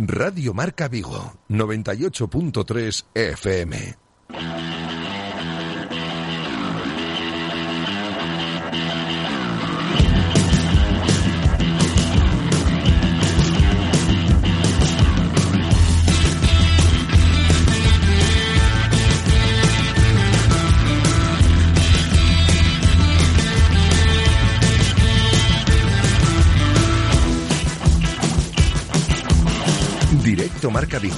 Radio Marca Vigo, 98.3 FM. Marca Vigo.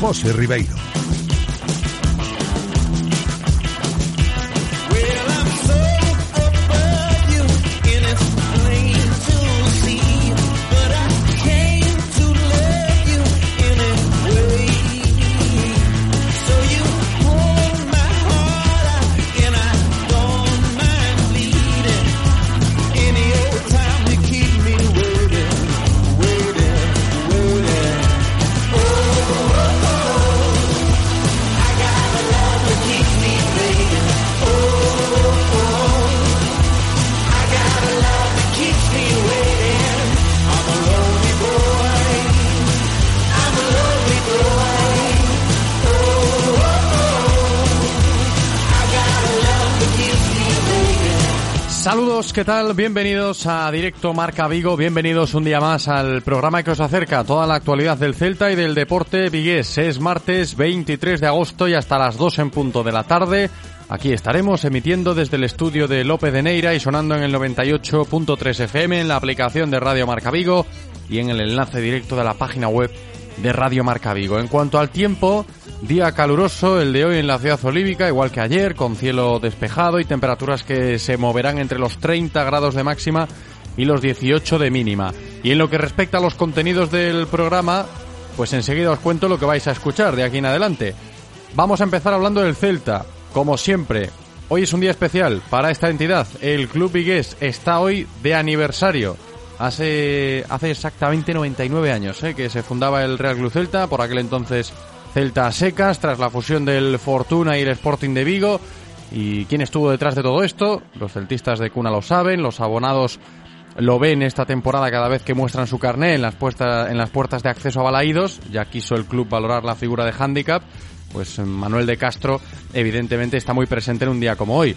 José Ribeiro. ¿Qué tal? Bienvenidos a Directo Marca Vigo, bienvenidos un día más al programa que os acerca toda la actualidad del Celta y del deporte vigués. Es martes 23 de agosto y hasta las 2 en punto de la tarde. Aquí estaremos emitiendo desde el estudio de López de Neira y sonando en el 98.3 FM en la aplicación de Radio Marca Vigo y en el enlace directo de la página web de Radio Marca Vigo. En cuanto al tiempo, día caluroso el de hoy en la ciudad olívica, igual que ayer, con cielo despejado y temperaturas que se moverán entre los 30 grados de máxima y los 18 de mínima. Y en lo que respecta a los contenidos del programa, pues enseguida os cuento lo que vais a escuchar de aquí en adelante. Vamos a empezar hablando del Celta, como siempre. Hoy es un día especial para esta entidad. El Club Vigués está hoy de aniversario. Hace, hace exactamente 99 años ¿eh? que se fundaba el Real Club Celta, por aquel entonces Celta Secas, tras la fusión del Fortuna y el Sporting de Vigo. ¿Y quién estuvo detrás de todo esto? Los celtistas de cuna lo saben, los abonados lo ven esta temporada cada vez que muestran su carné en las, puertas, en las puertas de acceso a Balaídos. Ya quiso el club valorar la figura de handicap. Pues Manuel de Castro evidentemente está muy presente en un día como hoy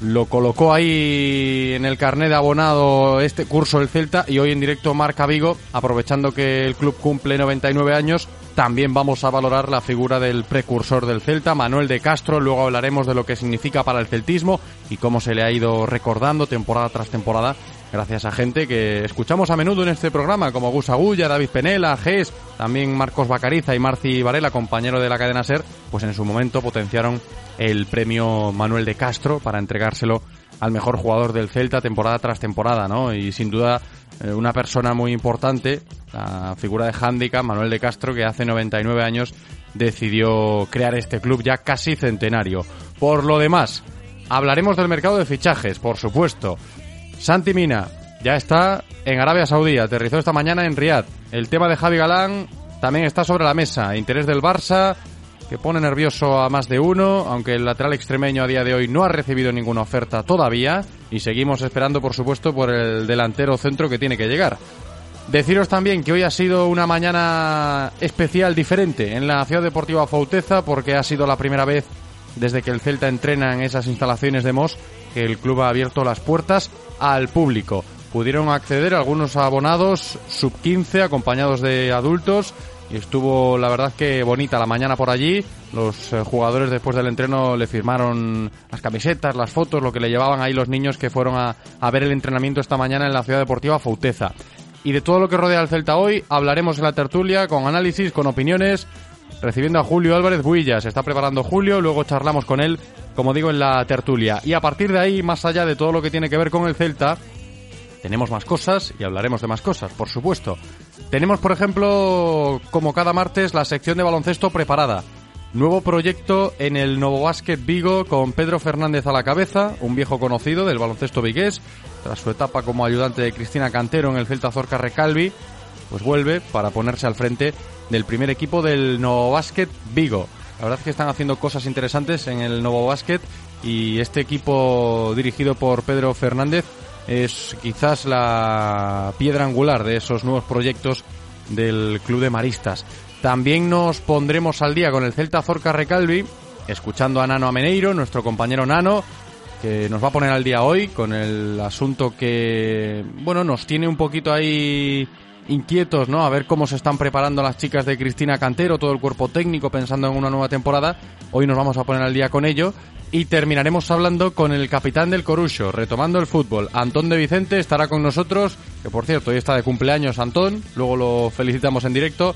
lo colocó ahí en el carnet de abonado este curso el Celta y hoy en directo marca Vigo, aprovechando que el club cumple 99 años, también vamos a valorar la figura del precursor del Celta, Manuel de Castro, luego hablaremos de lo que significa para el celtismo y cómo se le ha ido recordando temporada tras temporada gracias a gente que escuchamos a menudo en este programa, como Gus Agulla, David Penela, Ges, también Marcos Bacariza y Marci Varela, compañero de la cadena SER, pues en su momento potenciaron el premio Manuel de Castro para entregárselo al mejor jugador del Celta temporada tras temporada, ¿no? Y sin duda eh, una persona muy importante, la figura de handicap, Manuel de Castro, que hace 99 años decidió crear este club ya casi centenario. Por lo demás, hablaremos del mercado de fichajes, por supuesto. Santi Mina ya está en Arabia Saudí, aterrizó esta mañana en Riad. El tema de Javi Galán también está sobre la mesa. Interés del Barça, que pone nervioso a más de uno, aunque el lateral extremeño a día de hoy no ha recibido ninguna oferta todavía. Y seguimos esperando, por supuesto, por el delantero centro que tiene que llegar. Deciros también que hoy ha sido una mañana especial, diferente, en la Ciudad Deportiva Fauteza, porque ha sido la primera vez desde que el Celta entrena en esas instalaciones de Mos que el club ha abierto las puertas al público. Pudieron acceder algunos abonados sub 15 acompañados de adultos y estuvo la verdad que bonita la mañana por allí. Los eh, jugadores después del entreno le firmaron las camisetas, las fotos, lo que le llevaban ahí los niños que fueron a, a ver el entrenamiento esta mañana en la ciudad deportiva Fauteza. Y de todo lo que rodea al Celta hoy hablaremos en la tertulia con análisis, con opiniones, recibiendo a Julio Álvarez Builla. Se está preparando Julio, luego charlamos con él, como digo, en la tertulia. Y a partir de ahí, más allá de todo lo que tiene que ver con el Celta, tenemos más cosas y hablaremos de más cosas, por supuesto. Tenemos, por ejemplo, como cada martes, la sección de baloncesto preparada. Nuevo proyecto en el Novo Basket Vigo con Pedro Fernández a la cabeza, un viejo conocido del baloncesto vigués, tras su etapa como ayudante de Cristina Cantero en el Celta Zorca Recalvi, pues vuelve para ponerse al frente del primer equipo del Novo Basket Vigo. La verdad es que están haciendo cosas interesantes en el Novo Basket y este equipo dirigido por Pedro Fernández es quizás la piedra angular de esos nuevos proyectos del Club de Maristas. También nos pondremos al día con el Celta Zorca Recalvi, escuchando a Nano Ameneiro, nuestro compañero Nano, que nos va a poner al día hoy con el asunto que, bueno, nos tiene un poquito ahí inquietos, ¿no? A ver cómo se están preparando las chicas de Cristina Cantero, todo el cuerpo técnico pensando en una nueva temporada. Hoy nos vamos a poner al día con ello y terminaremos hablando con el capitán del Corucho, retomando el fútbol. Antón de Vicente estará con nosotros, que por cierto, hoy está de cumpleaños Antón, luego lo felicitamos en directo,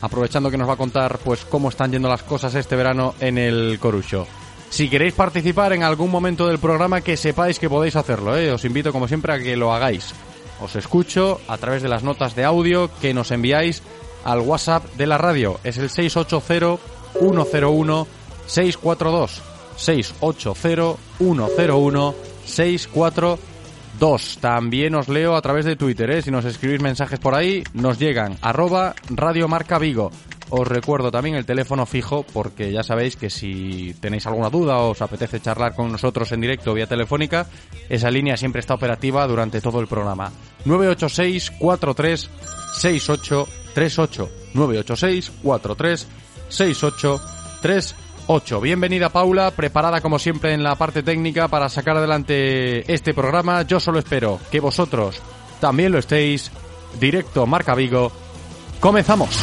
aprovechando que nos va a contar pues cómo están yendo las cosas este verano en el Corucho. Si queréis participar en algún momento del programa, que sepáis que podéis hacerlo, ¿eh? os invito como siempre a que lo hagáis. Os escucho a través de las notas de audio que nos enviáis al WhatsApp de la radio. Es el 680-101-642. 680-101-642. También os leo a través de Twitter, ¿eh? si nos escribís mensajes por ahí, nos llegan arroba Radio Marca Vigo. Os recuerdo también el teléfono fijo porque ya sabéis que si tenéis alguna duda o os apetece charlar con nosotros en directo vía telefónica, esa línea siempre está operativa durante todo el programa. 986 43 6838 986 43 6838 Bienvenida Paula, preparada como siempre en la parte técnica para sacar adelante este programa. Yo solo espero que vosotros también lo estéis. Directo Marca Vigo. Comenzamos.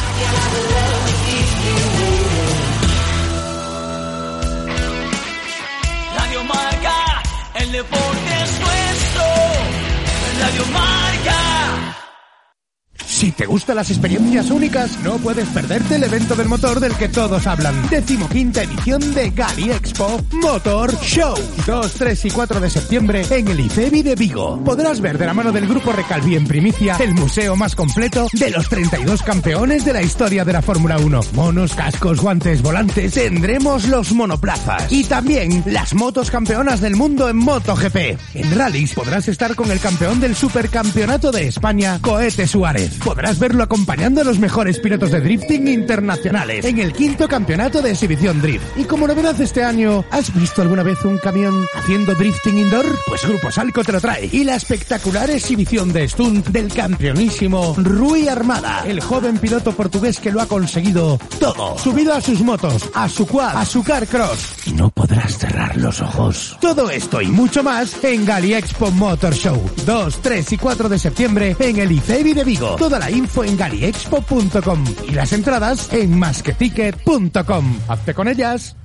Si te gustan las experiencias únicas, no puedes perderte el evento del motor del que todos hablan. Decimoquinta edición de Gali Expo Motor Show. 2, 3 y 4 de septiembre en el IFEBI de Vigo. Podrás ver de la mano del grupo Recalvi en primicia el museo más completo de los 32 campeones de la historia de la Fórmula 1. Monos, cascos, guantes, volantes. Tendremos los monoplazas y también las motos campeonas del mundo en MotoGP. En rallies podrás estar con el campeón del Supercampeonato de España, Coete Suárez. Podrás verlo acompañando a los mejores pilotos de drifting internacionales en el quinto campeonato de exhibición drift. Y como novedad este año, ¿has visto alguna vez un camión haciendo drifting indoor? Pues Grupo Salco te lo trae. Y la espectacular exhibición de stunt del campeonísimo Rui Armada, el joven piloto portugués que lo ha conseguido todo. Subido a sus motos, a su quad, a su car cross. Y no podrás cerrar los ojos. Todo esto y mucho más en Gali Expo Motor Show. 2, 3 y 4 de septiembre en el IFEBI de Vigo. Toda la info en galiexpo.com y las entradas en masqueticket.com. Hazte con ellas.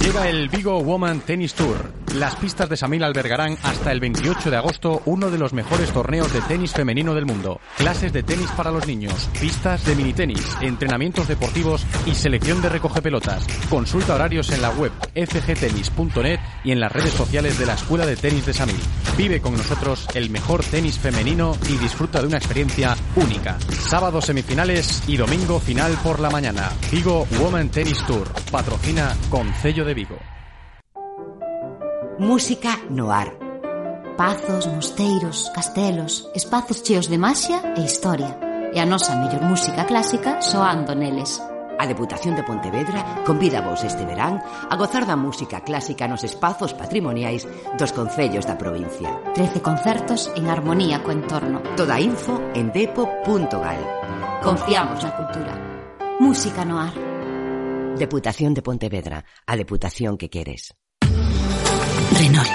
Llega el Vigo Woman Tennis Tour. Las pistas de Samil albergarán hasta el 28 de agosto uno de los mejores torneos de tenis femenino del mundo. Clases de tenis para los niños, pistas de mini tenis, entrenamientos deportivos y selección de recoge pelotas. Consulta horarios en la web fgtenis.net y en las redes sociales de la Escuela de Tenis de Samil. Vive con nosotros el mejor tenis femenino y disfruta de una experiencia única. Sábado semifinales y domingo final por la mañana. Vigo Woman Tennis Tour. Patrocina Concello de Vigo. Música no ar. Pazos, mosteiros, castelos, espazos cheos de maxia e historia. E a nosa mellor música clásica soando neles. A Deputación de Pontevedra convida vos este verán a gozar da música clásica nos espazos patrimoniais dos concellos da provincia. 13 concertos en armonía co entorno. Toda info en depo.gal. Confiamos na cultura. Música no ar. Deputación de Pontevedra, a deputación que queres. Renault.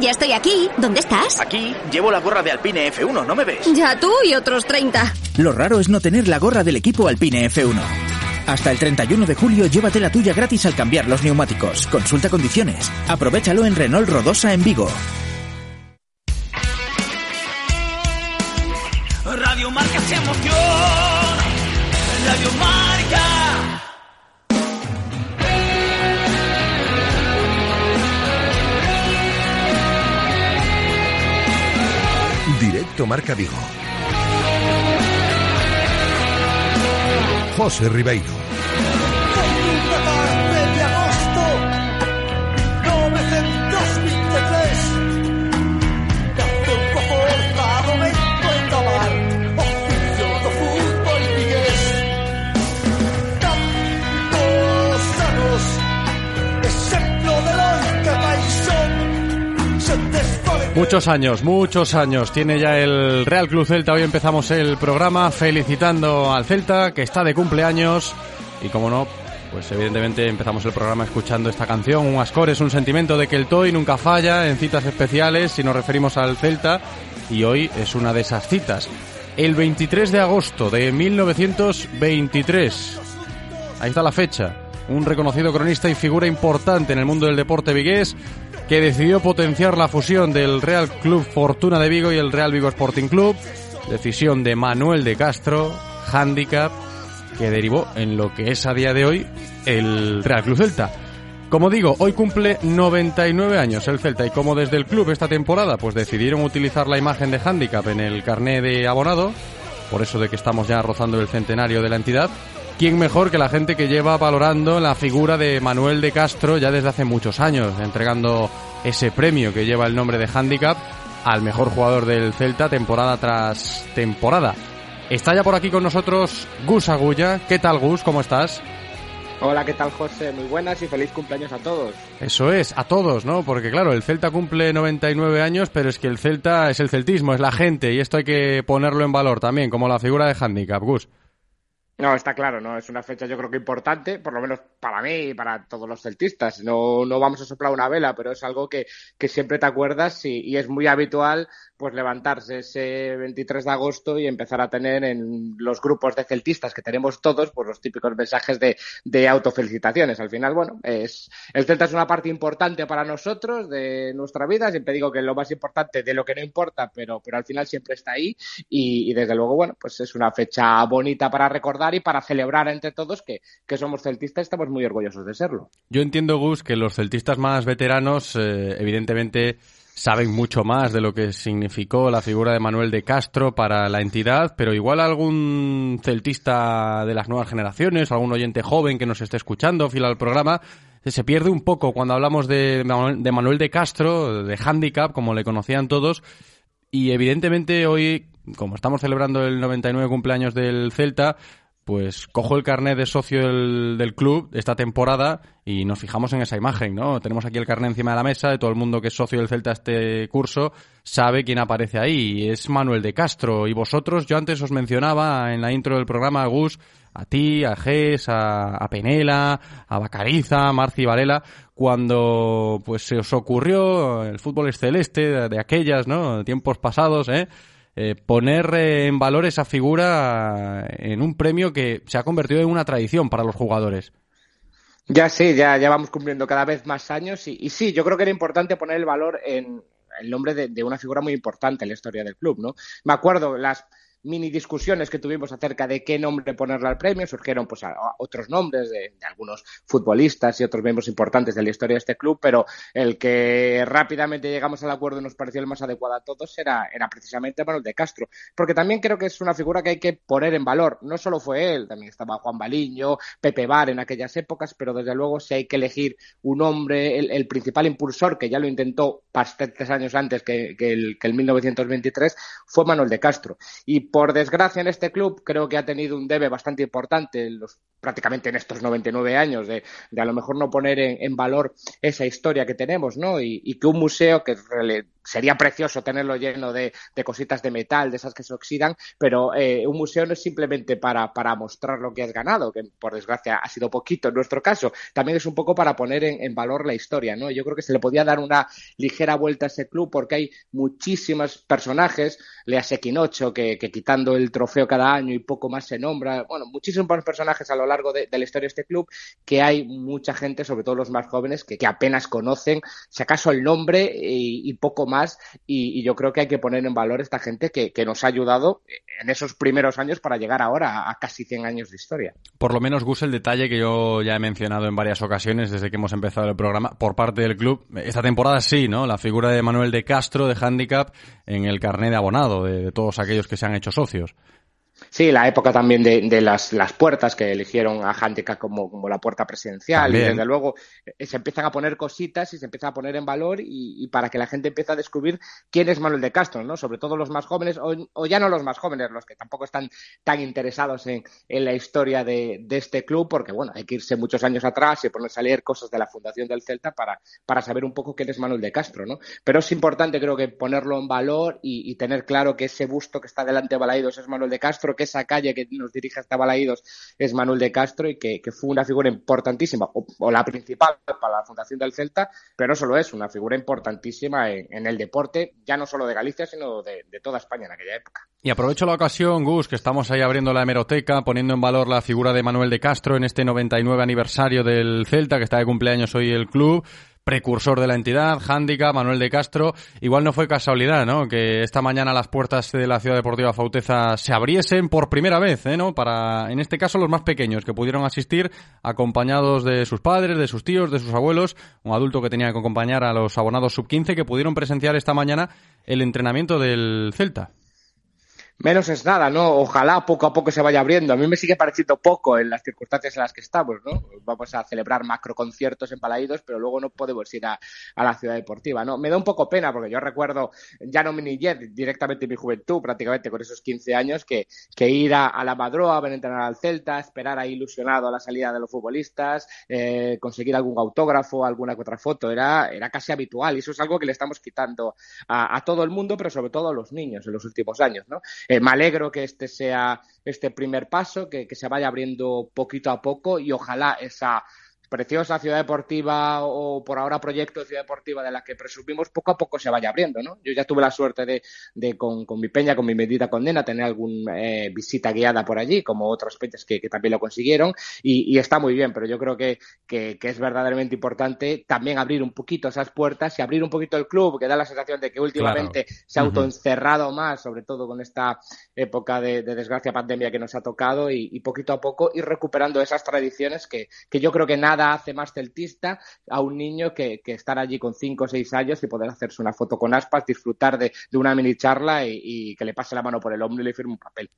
Ya estoy aquí. ¿Dónde estás? Aquí llevo la gorra de Alpine F1, ¿no me ves? Ya tú y otros 30. Lo raro es no tener la gorra del equipo Alpine F1. Hasta el 31 de julio llévate la tuya gratis al cambiar los neumáticos. Consulta condiciones. Aprovechalo en Renault Rodosa en Vigo. Radio Marca se emoción. Radio Marca. Directo Marca Vigo. José Ribeiro. Muchos años, muchos años tiene ya el Real Club Celta. Hoy empezamos el programa felicitando al Celta, que está de cumpleaños. Y como no, pues evidentemente empezamos el programa escuchando esta canción. Un Ascor es un sentimiento de que el Toy nunca falla en citas especiales si nos referimos al Celta. Y hoy es una de esas citas. El 23 de agosto de 1923. Ahí está la fecha. Un reconocido cronista y figura importante en el mundo del deporte vigués que decidió potenciar la fusión del Real Club Fortuna de Vigo y el Real Vigo Sporting Club. Decisión de Manuel de Castro, handicap, que derivó en lo que es a día de hoy el Real Club Celta. Como digo, hoy cumple 99 años el Celta y como desde el club esta temporada pues decidieron utilizar la imagen de handicap en el carné de abonado, por eso de que estamos ya rozando el centenario de la entidad, ¿quién mejor que la gente que lleva valorando la figura de Manuel de Castro ya desde hace muchos años, entregando ese premio que lleva el nombre de Handicap al mejor jugador del Celta temporada tras temporada? Está ya por aquí con nosotros Gus Agulla. ¿Qué tal Gus? ¿Cómo estás? Hola, ¿qué tal José? Muy buenas y feliz cumpleaños a todos. Eso es, a todos, ¿no? Porque claro, el Celta cumple 99 años, pero es que el Celta es el celtismo, es la gente, y esto hay que ponerlo en valor también, como la figura de Handicap, Gus. No, está claro, ¿no? Es una fecha yo creo que importante, por lo menos para mí y para todos los celtistas. No, no vamos a soplar una vela, pero es algo que, que siempre te acuerdas y, y, es muy habitual pues levantarse ese 23 de agosto y empezar a tener en los grupos de celtistas que tenemos todos, pues los típicos mensajes de, de autofelicitaciones. Al final, bueno, es, el Celta es una parte importante para nosotros de nuestra vida. Siempre digo que lo más importante de lo que no importa, pero, pero al final siempre está ahí y, y desde luego, bueno, pues es una fecha bonita para recordar y para celebrar entre todos que, que somos celtistas y estamos muy orgullosos de serlo. Yo entiendo, Gus, que los celtistas más veteranos, eh, evidentemente, saben mucho más de lo que significó la figura de Manuel de Castro para la entidad, pero igual algún celtista de las nuevas generaciones, algún oyente joven que nos esté escuchando, fila al programa, se pierde un poco cuando hablamos de, de Manuel de Castro, de handicap, como le conocían todos, y evidentemente hoy, como estamos celebrando el 99 cumpleaños del Celta, pues cojo el carnet de socio del, del, club esta temporada y nos fijamos en esa imagen, ¿no? Tenemos aquí el carnet encima de la mesa de todo el mundo que es socio del Celta este curso sabe quién aparece ahí, es Manuel de Castro y vosotros, yo antes os mencionaba en la intro del programa, Gus, a ti, a Ges, a, Penela, a Bacariza, a Marci Varela, cuando pues se os ocurrió el fútbol es celeste de, de aquellas, ¿no? Tiempos pasados, ¿eh? Eh, poner eh, en valor esa figura en un premio que se ha convertido en una tradición para los jugadores. Ya sí, ya, ya vamos cumpliendo cada vez más años y, y sí, yo creo que era importante poner el valor en el nombre de, de, una figura muy importante en la historia del club, ¿no? Me acuerdo las mini discusiones que tuvimos acerca de qué nombre ponerle al premio, surgieron pues otros nombres de, algunos futbolistas y otros miembros importantes de la historia de este club, pero el que rápidamente llegamos al acuerdo y nos pareció el más adecuado a todos era, era precisamente Manuel de Castro, porque también creo que es una figura que hay que poner en valor, no solo fue él, también estaba Juan Baliño, Pepe Bar en aquellas épocas, pero desde luego si hay que elegir un hombre, el, principal impulsor que ya lo intentó bastantes años antes que, que, el, que el 1923 fue Manuel de Castro. Y por desgracia en este club creo que ha tenido un debe bastante importante en los, prácticamente en estos 99 años de, de a lo mejor no poner en, en, valor esa historia que tenemos, ¿no? Y, y que un museo que sería precioso tenerlo lleno de, de, cositas de metal, de esas que se oxidan, pero eh, un museo no es simplemente para, para, mostrar lo que has ganado, que por desgracia ha sido poquito en nuestro caso, también es un poco para poner en, valor la historia, ¿no? Yo creo que se le podía dar una ligera vuelta a ese club porque hay muchísimos personajes, lease Quinocho, que, que quitando el trofeo cada año y poco más se nombra, bueno, muchísimos personajes a lo largo de, la historia de este club, que hay mucha gente, sobre todo los más jóvenes, que, apenas conocen, si acaso el nombre y, poco más y, yo creo que hay que poner en valor esta gente que, nos ha ayudado en esos primeros años para llegar ahora a, casi 100 años de historia. Por lo menos, Gus, el detalle que yo ya he mencionado en varias ocasiones desde que hemos empezado el programa por parte del club, esta temporada sí, ¿no? La figura de Manuel de Castro de Handicap en el carnet de abonado de todos aquellos que se han hecho socios. Sí, la época también de, de las, las, puertas que eligieron a Handicap como, como la puerta presidencial. También. Y desde luego eh, se empiezan a poner cositas y se empieza a poner en valor y, y, para que la gente empiece a descubrir quién es Manuel de Castro, ¿no? Sobre todo los más jóvenes, o, o ya no los más jóvenes, los que tampoco están tan interesados en, en la historia de, de, este club, porque bueno, hay que irse muchos años atrás y ponerse a leer cosas de la fundación del Celta para, para saber un poco quién es Manuel de Castro, ¿no? Pero es importante, creo que ponerlo en valor y, y tener claro que ese busto que está delante de Balaidos es Manuel de Castro, que esa calle que nos dirige hasta Balaídos es Manuel de Castro y que, fue una figura importantísima, o, la principal para la fundación del Celta, pero no solo es una figura importantísima en, en el deporte, ya no solo de Galicia, sino de, de, toda España en aquella época. Y aprovecho la ocasión, Gus, que estamos ahí abriendo la hemeroteca, poniendo en valor la figura de Manuel de Castro en este 99 aniversario del Celta, que está de cumpleaños hoy el club precursor de la entidad, Handicap, Manuel de Castro. Igual no fue casualidad, ¿no? Que esta mañana las puertas de la Ciudad Deportiva Fauteza se abriesen por primera vez, ¿eh? ¿no? Para, en este caso, los más pequeños, que pudieron asistir acompañados de sus padres, de sus tíos, de sus abuelos, un adulto que tenía que acompañar a los abonados sub-15 que pudieron presenciar esta mañana el entrenamiento del Celta menos es nada, ¿no? Ojalá poco a poco se vaya abriendo. A mí me sigue pareciendo poco en las circunstancias en las que estamos, ¿no? Vamos a celebrar macro conciertos en Palaídos, pero luego no podemos ir a, a, la ciudad deportiva, ¿no? Me da un poco pena porque yo recuerdo ya no mi niñez, directamente en mi juventud, prácticamente con esos 15 años, que, que ir a, a la Madroa, ver entrenar al Celta, esperar ahí ilusionado a la salida de los futbolistas, eh, conseguir algún autógrafo, alguna que otra foto, era, era casi habitual y eso es algo que le estamos quitando a, a todo el mundo, pero sobre todo a los niños en los últimos años, ¿no? Eh, me alegro que este sea este primer paso, que, que se vaya abriendo poquito a poco y ojalá esa preciosa ciudad deportiva o por ahora proyecto de ciudad deportiva de la que presumimos poco a poco se vaya abriendo, ¿no? Yo ya tuve la suerte de, de con, con, mi peña, con mi medida condena, tener alguna eh, visita guiada por allí, como otras peñas que, que también lo consiguieron, y, y, está muy bien, pero yo creo que, que, que, es verdaderamente importante también abrir un poquito esas puertas y abrir un poquito el club, que da la sensación de que últimamente claro. se ha autoencerrado uh -huh. más, sobre todo con esta época de, de, desgracia pandemia que nos ha tocado, y, y poquito a poco ir recuperando esas tradiciones que, que yo creo que nada nada hace más celtista a un niño que, estar allí con 5 o 6 años y poder hacerse una foto con aspas, disfrutar de, de una mini charla y, y, que le pase la mano por el hombro y le firme un papel.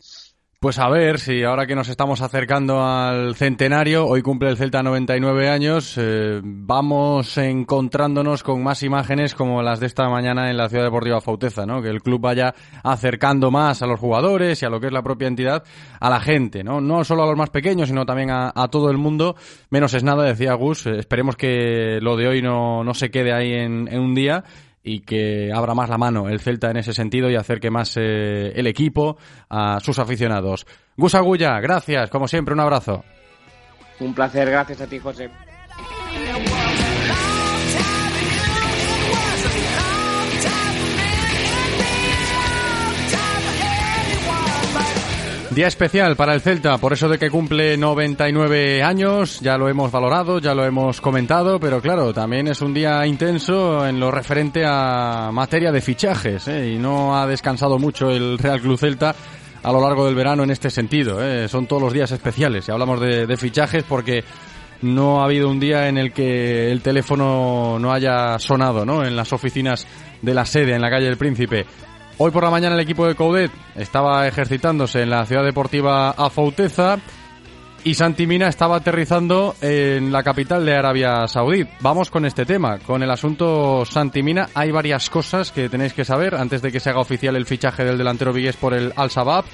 Pues a ver si ahora que nos estamos acercando al centenario, hoy cumple el Celta 99 años, eh, vamos encontrándonos con más imágenes como las de esta mañana en la Ciudad Deportiva Fauteza, ¿no? Que el club vaya acercando más a los jugadores y a lo que es la propia entidad, a la gente, ¿no? No solo a los más pequeños, sino también a, todo el mundo. Menos es nada, decía Gus. Eh, esperemos que lo de hoy no, no se quede ahí en un día y que abra más la mano el Celta en ese sentido y acerque más eh, el equipo a sus aficionados. Gus Agulla, gracias, como siempre, un abrazo. Un placer, gracias a ti, José. Día especial para el Celta, por eso de que cumple 99 años, ya lo hemos valorado, ya lo hemos comentado, pero claro, también es un día intenso en lo referente a materia de fichajes, ¿eh? y no ha descansado mucho el Real Club Celta a lo largo del verano en este sentido. ¿eh? Son todos los días especiales, y hablamos de, de fichajes porque no ha habido un día en el que el teléfono no haya sonado, ¿no? En las oficinas de la sede, en la calle del Príncipe. Hoy por la mañana el equipo de Coudet estaba ejercitándose en la ciudad deportiva Afouteza y Santi Mina estaba aterrizando en la capital de Arabia Saudí. Vamos con este tema, con el asunto Santi Mina. Hay varias cosas que tenéis que saber antes de que se haga oficial el fichaje del delantero vigués por el Al-Shabaab.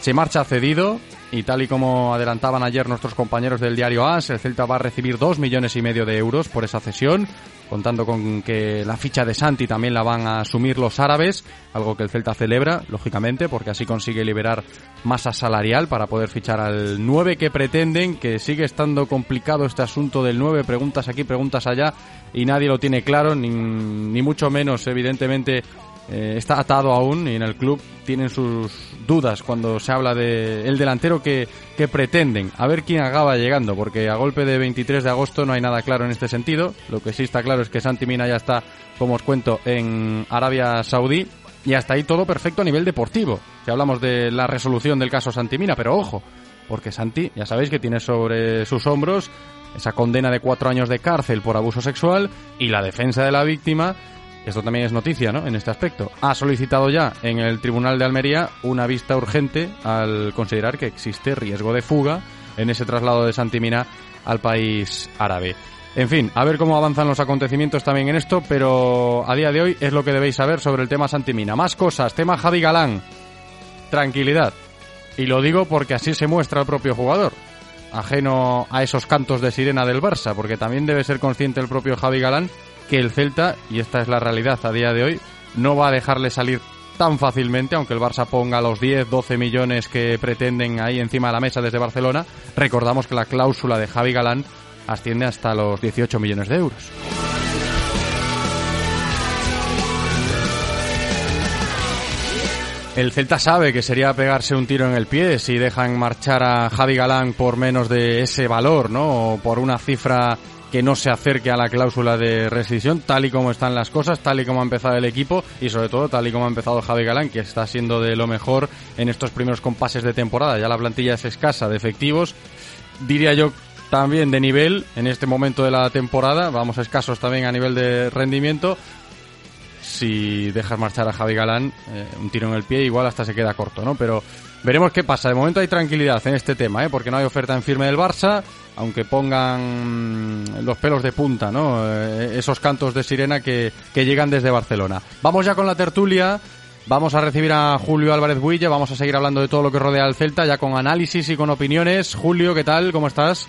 Se marcha cedido y tal y como adelantaban ayer nuestros compañeros del diario AS, el Celta va a recibir dos millones y medio de euros por esa cesión, contando con que la ficha de Santi también la van a asumir los árabes, algo que el Celta celebra, lógicamente, porque así consigue liberar masa salarial para poder fichar al 9 que pretenden, que sigue estando complicado este asunto del 9, preguntas aquí, preguntas allá, y nadie lo tiene claro, ni, ni mucho menos, evidentemente, eh, está atado aún y en el club tienen sus dudas cuando se habla de el delantero que, que pretenden. A ver quién acaba llegando, porque a golpe de 23 de agosto no hay nada claro en este sentido. Lo que sí está claro es que Santi Mina ya está, como os cuento, en Arabia Saudí y hasta ahí todo perfecto a nivel deportivo. Si hablamos de la resolución del caso Santi Mina, pero ojo, porque Santi, ya sabéis que tiene sobre sus hombros esa condena de cuatro años de cárcel por abuso sexual y la defensa de la víctima esto también es noticia, ¿no? En este aspecto. Ha solicitado ya en el Tribunal de Almería una vista urgente al considerar que existe riesgo de fuga en ese traslado de Santimina al país árabe. En fin, a ver cómo avanzan los acontecimientos también en esto, pero a día de hoy es lo que debéis saber sobre el tema Santimina. Más cosas, tema Javi Galán. Tranquilidad. Y lo digo porque así se muestra el propio jugador, ajeno a esos cantos de sirena del Barça, porque también debe ser consciente el propio Javi Galán que el Celta, y esta es la realidad a día de hoy, no va a dejarle salir tan fácilmente, aunque el Barça ponga los 10, 12 millones que pretenden ahí encima de la mesa desde Barcelona. Recordamos que la cláusula de Javi Galán asciende hasta los 18 millones de euros. El Celta sabe que sería pegarse un tiro en el pie si dejan marchar a Javi Galán por menos de ese valor, ¿no? O por una cifra que no se acerque a la cláusula de rescisión, tal y como están las cosas, tal y como ha empezado el equipo y sobre todo tal y como ha empezado Javi Galán, que está siendo de lo mejor en estos primeros compases de temporada. Ya la plantilla es escasa de efectivos, diría yo también de nivel en este momento de la temporada, vamos escasos también a nivel de rendimiento. Si dejas marchar a Javi Galán, eh, un tiro en el pie, igual hasta se queda corto, ¿no? Pero veremos qué pasa. De momento hay tranquilidad en este tema, ¿eh? Porque no hay oferta en firme del Barça aunque pongan los pelos de punta, ¿no? Eh, esos cantos de sirena que, que llegan desde Barcelona. Vamos ya con la tertulia. Vamos a recibir a Julio Álvarez Buille, vamos a seguir hablando de todo lo que rodea al Celta, ya con análisis y con opiniones. Julio, ¿qué tal? ¿Cómo estás?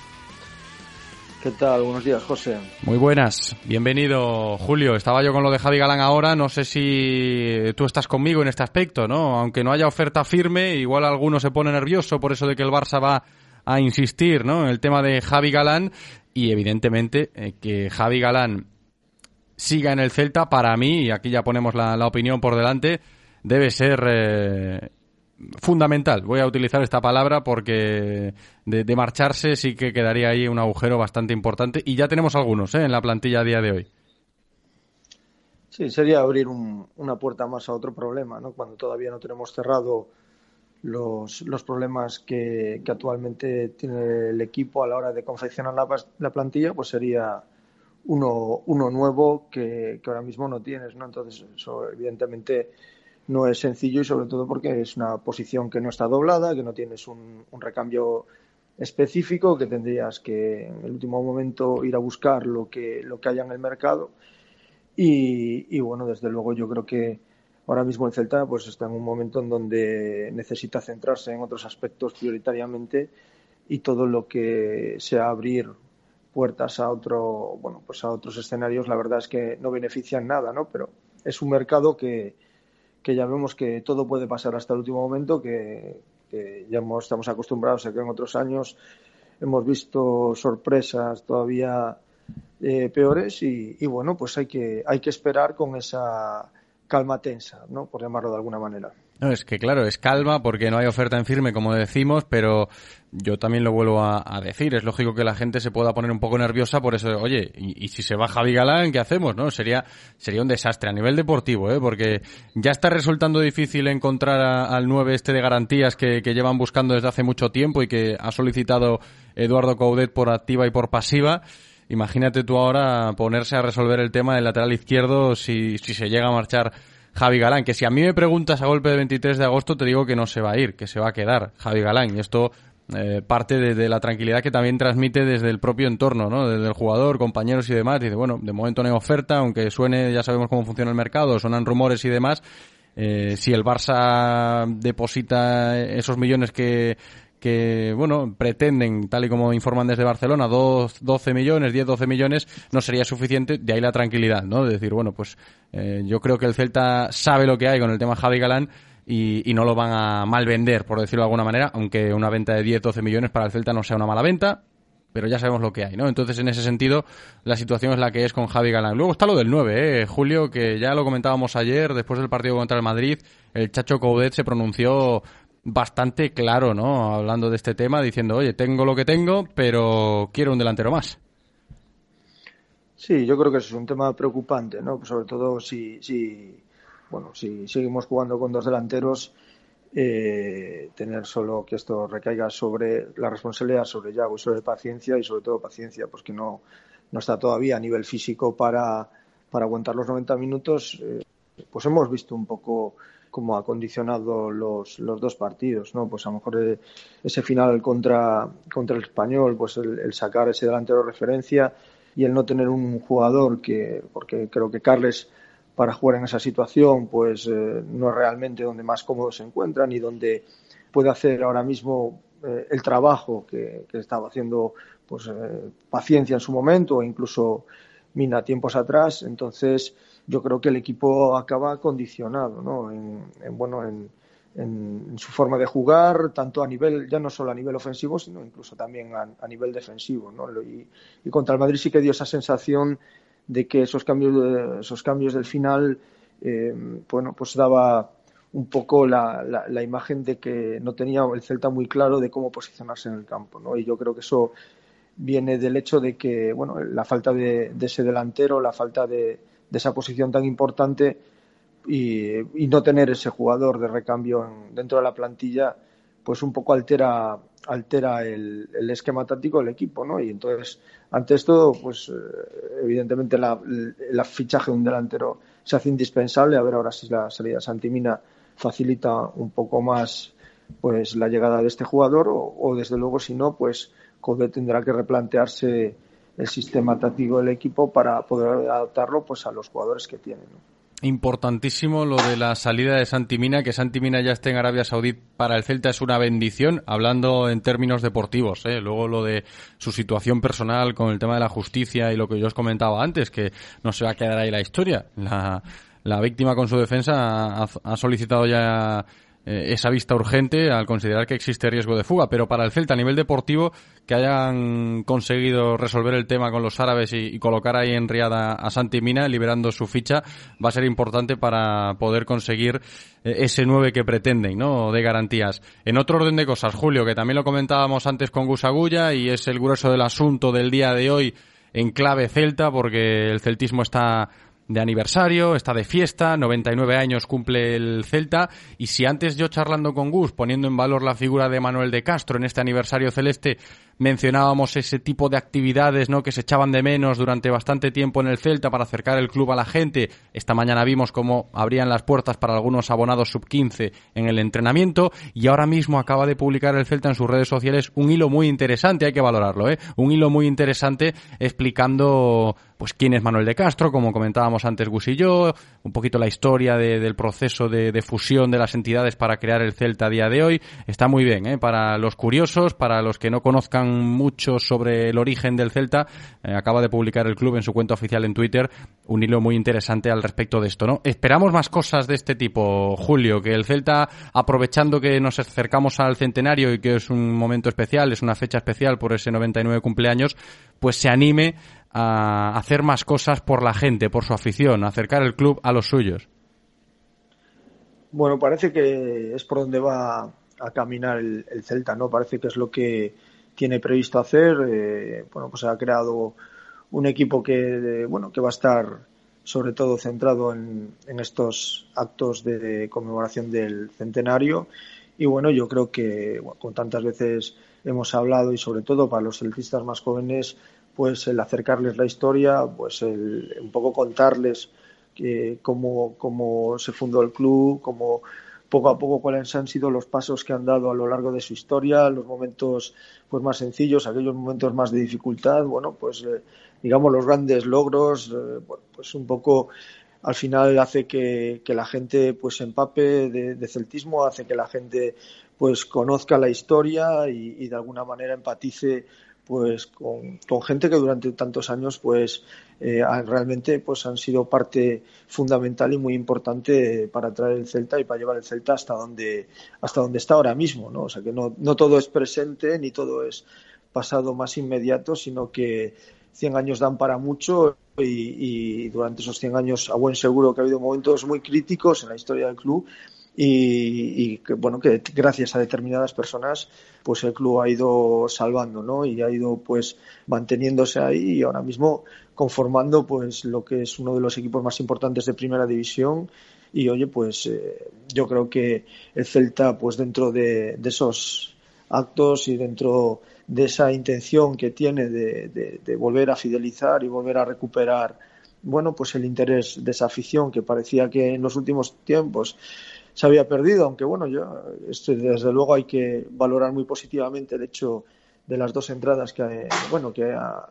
¿Qué tal? Buenos días, José. Muy buenas. Bienvenido, Julio. Estaba yo con lo de Javi Galán ahora. No sé si tú estás conmigo en este aspecto, ¿no? Aunque no haya oferta firme, igual alguno se pone nervioso por eso de que el Barça va a insistir ¿no? en el tema de Javi Galán y evidentemente eh, que Javi Galán siga en el Celta, para mí, y aquí ya ponemos la, opinión por delante, debe ser eh, fundamental. Voy a utilizar esta palabra porque de, marcharse sí que quedaría ahí un agujero bastante importante y ya tenemos algunos ¿eh? en la plantilla a día de hoy. Sí, sería abrir una puerta más a otro problema, ¿no? Cuando todavía no tenemos cerrado los, los problemas que, que, actualmente tiene el equipo a la hora de confeccionar la, la plantilla, pues sería uno, uno nuevo que, que, ahora mismo no tienes, ¿no? Entonces, eso evidentemente no es sencillo y sobre todo porque es una posición que no está doblada, que no tienes un, recambio específico, que tendrías que en el último momento ir a buscar lo que, lo que haya en el mercado. Y, y bueno, desde luego yo creo que, ahora mismo el Celta pues está en un momento en donde necesita centrarse en otros aspectos prioritariamente y todo lo que sea abrir puertas a otro bueno pues a otros escenarios la verdad es que no benefician nada no pero es un mercado que, que ya vemos que todo puede pasar hasta el último momento que, ya estamos acostumbrados a que en otros años hemos visto sorpresas todavía eh, peores y, y, bueno pues hay que hay que esperar con esa calma tensa, ¿no? Por llamarlo de alguna manera. No, es que claro, es calma porque no hay oferta en firme, como decimos, pero yo también lo vuelvo a, decir. Es lógico que la gente se pueda poner un poco nerviosa por eso. Oye, y, si se va Javi Galán, ¿qué hacemos? No, sería sería un desastre a nivel deportivo, ¿eh? Porque ya está resultando difícil encontrar al 9 este de garantías que, que llevan buscando desde hace mucho tiempo y que ha solicitado Eduardo Coudet por activa y por pasiva. Imagínate tú ahora ponerse a resolver el tema del lateral izquierdo si, si se llega a marchar Javi Galán, que si a mí me preguntas a golpe de 23 de agosto te digo que no se va a ir, que se va a quedar Javi Galán. Y esto eh, parte de, la tranquilidad que también transmite desde el propio entorno, ¿no? Desde el jugador, compañeros y demás. Dice, bueno, de momento no hay oferta, aunque suene, ya sabemos cómo funciona el mercado, suenan rumores y demás. Eh, si el Barça deposita esos millones que, que, bueno, pretenden, tal y como informan desde Barcelona, 12 millones, 10, 12 millones, no sería suficiente, de ahí la tranquilidad, ¿no? De decir, bueno, pues eh, yo creo que el Celta sabe lo que hay con el tema Javi Galán y, y, no lo van a mal vender, por decirlo de alguna manera, aunque una venta de 10, 12 millones para el Celta no sea una mala venta, pero ya sabemos lo que hay, ¿no? Entonces, en ese sentido, la situación es la que es con Javi Galán. Luego está lo del 9, ¿eh? Julio, que ya lo comentábamos ayer, después del partido contra el Madrid, el Chacho Coudet se pronunció bastante claro, ¿no? Hablando de este tema, diciendo, oye, tengo lo que tengo, pero quiero un delantero más. Sí, yo creo que es un tema preocupante, ¿no? Sobre todo si, si bueno, si seguimos jugando con dos delanteros, eh, tener solo que esto recaiga sobre la responsabilidad sobre Yago y sobre paciencia y sobre todo paciencia, pues que no, no está todavía a nivel físico para, para aguantar los 90 minutos, eh, pues hemos visto un poco cómo ha condicionado los, los dos partidos, ¿no? Pues a lo mejor eh, ese final contra, contra el español, pues el, sacar ese delantero referencia y el no tener un jugador que, porque creo que Carles para jugar en esa situación, pues eh, no es realmente donde más cómodo se encuentra ni donde puede hacer ahora mismo eh, el trabajo que, estaba haciendo pues paciencia en su momento o incluso Mina tiempos atrás. Entonces, yo creo que el equipo acaba condicionado ¿no? en, bueno, en, su forma de jugar, tanto a nivel, ya no solo a nivel ofensivo, sino incluso también a, nivel defensivo. ¿no? Y, contra el Madrid sí que dio esa sensación de que esos cambios, esos cambios del final, eh, bueno, pues daba un poco la, la, imagen de que no tenía el Celta muy claro de cómo posicionarse en el campo. ¿no? Y yo creo que eso viene del hecho de que, bueno, la falta de ese delantero, la falta de, de esa posición tan importante y, no tener ese jugador de recambio dentro de la plantilla, pues un poco altera altera el, esquema táctico del equipo, ¿no? Y entonces, ante esto, pues eh, evidentemente la, fichaje de un delantero se hace indispensable. A ver ahora si la salida de Santimina facilita un poco más pues la llegada de este jugador o, desde luego si no, pues Code tendrá que replantearse el sistema táctico del equipo para poder adaptarlo pues a los jugadores que tienen. Importantísimo lo de la salida de Santimina, que Santimina ya esté en Arabia Saudí para el Celta es una bendición, hablando en términos deportivos. ¿eh? Luego lo de su situación personal con el tema de la justicia y lo que yo os comentaba antes, que no se va a quedar ahí la historia. La, la víctima con su defensa ha, ha solicitado ya eh, esa vista urgente al considerar que existe riesgo de fuga. Pero para el Celta, a nivel deportivo, que hayan conseguido resolver el tema con los árabes y, colocar ahí en Riada a Santi Mina, liberando su ficha, va a ser importante para poder conseguir eh, ese 9 que pretenden, ¿no? De garantías. En otro orden de cosas, Julio, que también lo comentábamos antes con Gus y es el grueso del asunto del día de hoy en clave celta, porque el celtismo está de aniversario, está de fiesta, 99 años cumple el Celta y si antes yo charlando con Gus, poniendo en valor la figura de Manuel de Castro en este aniversario celeste, mencionábamos ese tipo de actividades ¿no? que se echaban de menos durante bastante tiempo en el Celta para acercar el club a la gente. Esta mañana vimos cómo abrían las puertas para algunos abonados sub-15 en el entrenamiento y ahora mismo acaba de publicar el Celta en sus redes sociales un hilo muy interesante, hay que valorarlo, ¿eh? un hilo muy interesante explicando pues quién es Manuel de Castro, como comentábamos antes Gus y yo, un poquito la historia del proceso de, fusión de las entidades para crear el Celta a día de hoy. Está muy bien, ¿eh? para los curiosos, para los que no conozcan mucho sobre el origen del Celta. Eh, acaba de publicar el club en su cuenta oficial en Twitter un hilo muy interesante al respecto de esto, ¿no? Esperamos más cosas de este tipo, Julio, que el Celta, aprovechando que nos acercamos al centenario y que es un momento especial, es una fecha especial por ese 99 cumpleaños, pues se anime a hacer más cosas por la gente, por su afición, a acercar el club a los suyos. Bueno, parece que es por donde va a caminar el, el Celta, ¿no? Parece que es lo que tiene previsto hacer. Eh, bueno, pues ha creado un equipo que, bueno, que va a estar sobre todo centrado en, estos actos de, conmemoración del centenario. Y bueno, yo creo que con tantas veces hemos hablado y sobre todo para los celtistas más jóvenes, pues el acercarles la historia, pues el un poco contarles que, cómo, cómo se fundó el club, cómo poco a poco cuáles han sido los pasos que han dado a lo largo de su historia, los momentos pues más sencillos, aquellos momentos más de dificultad, bueno, pues eh, digamos los grandes logros, eh, pues un poco al final hace que, la gente pues se empape de, celtismo, hace que la gente pues conozca la historia y de alguna manera empatice pues con, gente que durante tantos años pues eh, realmente pues han sido parte fundamental y muy importante para traer el Celta y para llevar el Celta hasta donde hasta donde está ahora mismo no o sea que no, no todo es presente ni todo es pasado más inmediato sino que 100 años dan para mucho y, y durante esos 100 años a buen seguro que ha habido momentos muy críticos en la historia del club y, que bueno que gracias a determinadas personas pues el club ha ido salvando no y ha ido pues manteniéndose ahí y ahora mismo conformando pues lo que es uno de los equipos más importantes de primera división. Y oye pues eh, yo creo que el Celta pues dentro de, esos actos y dentro de esa intención que tiene de, volver a fidelizar y volver a recuperar bueno, pues el interés de esa afición que parecía que en los últimos tiempos se había perdido, aunque bueno, yo, este, desde luego hay que valorar muy positivamente el hecho de las dos entradas que, bueno, que ha,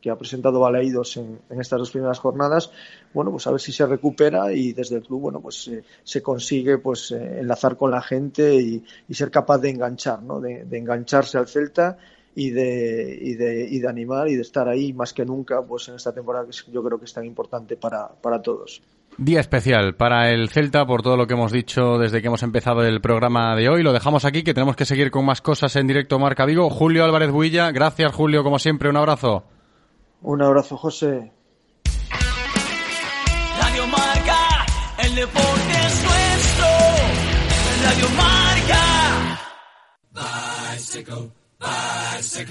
que ha presentado Balaídos en, estas dos primeras jornadas, bueno, pues a ver si se recupera y desde el club, bueno, pues eh, se consigue pues eh, enlazar con la gente y, y, ser capaz de enganchar, ¿no? De, de engancharse al Celta y de, y de, y de animar y de estar ahí más que nunca, pues en esta temporada que yo creo que es tan importante para, para todos. Día especial para el Celta por todo lo que hemos dicho desde que hemos empezado el programa de hoy. Lo dejamos aquí, que tenemos que seguir con más cosas en directo Marca Vigo. Julio Álvarez Builla, gracias Julio, como siempre, un abrazo. Un abrazo, José. Radio Marca, el deporte es nuestro. Radio Marca. Bicycle.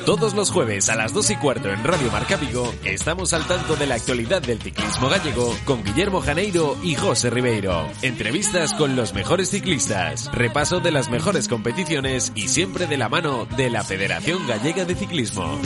Todos los jueves a las 2 y cuarto en Radio Marca Vigo estamos al tanto de la actualidad del ciclismo gallego con Guillermo Janeiro y José Ribeiro. Entrevistas con los mejores ciclistas, repaso de las mejores competiciones y siempre de la mano de la Federación Gallega de Ciclismo.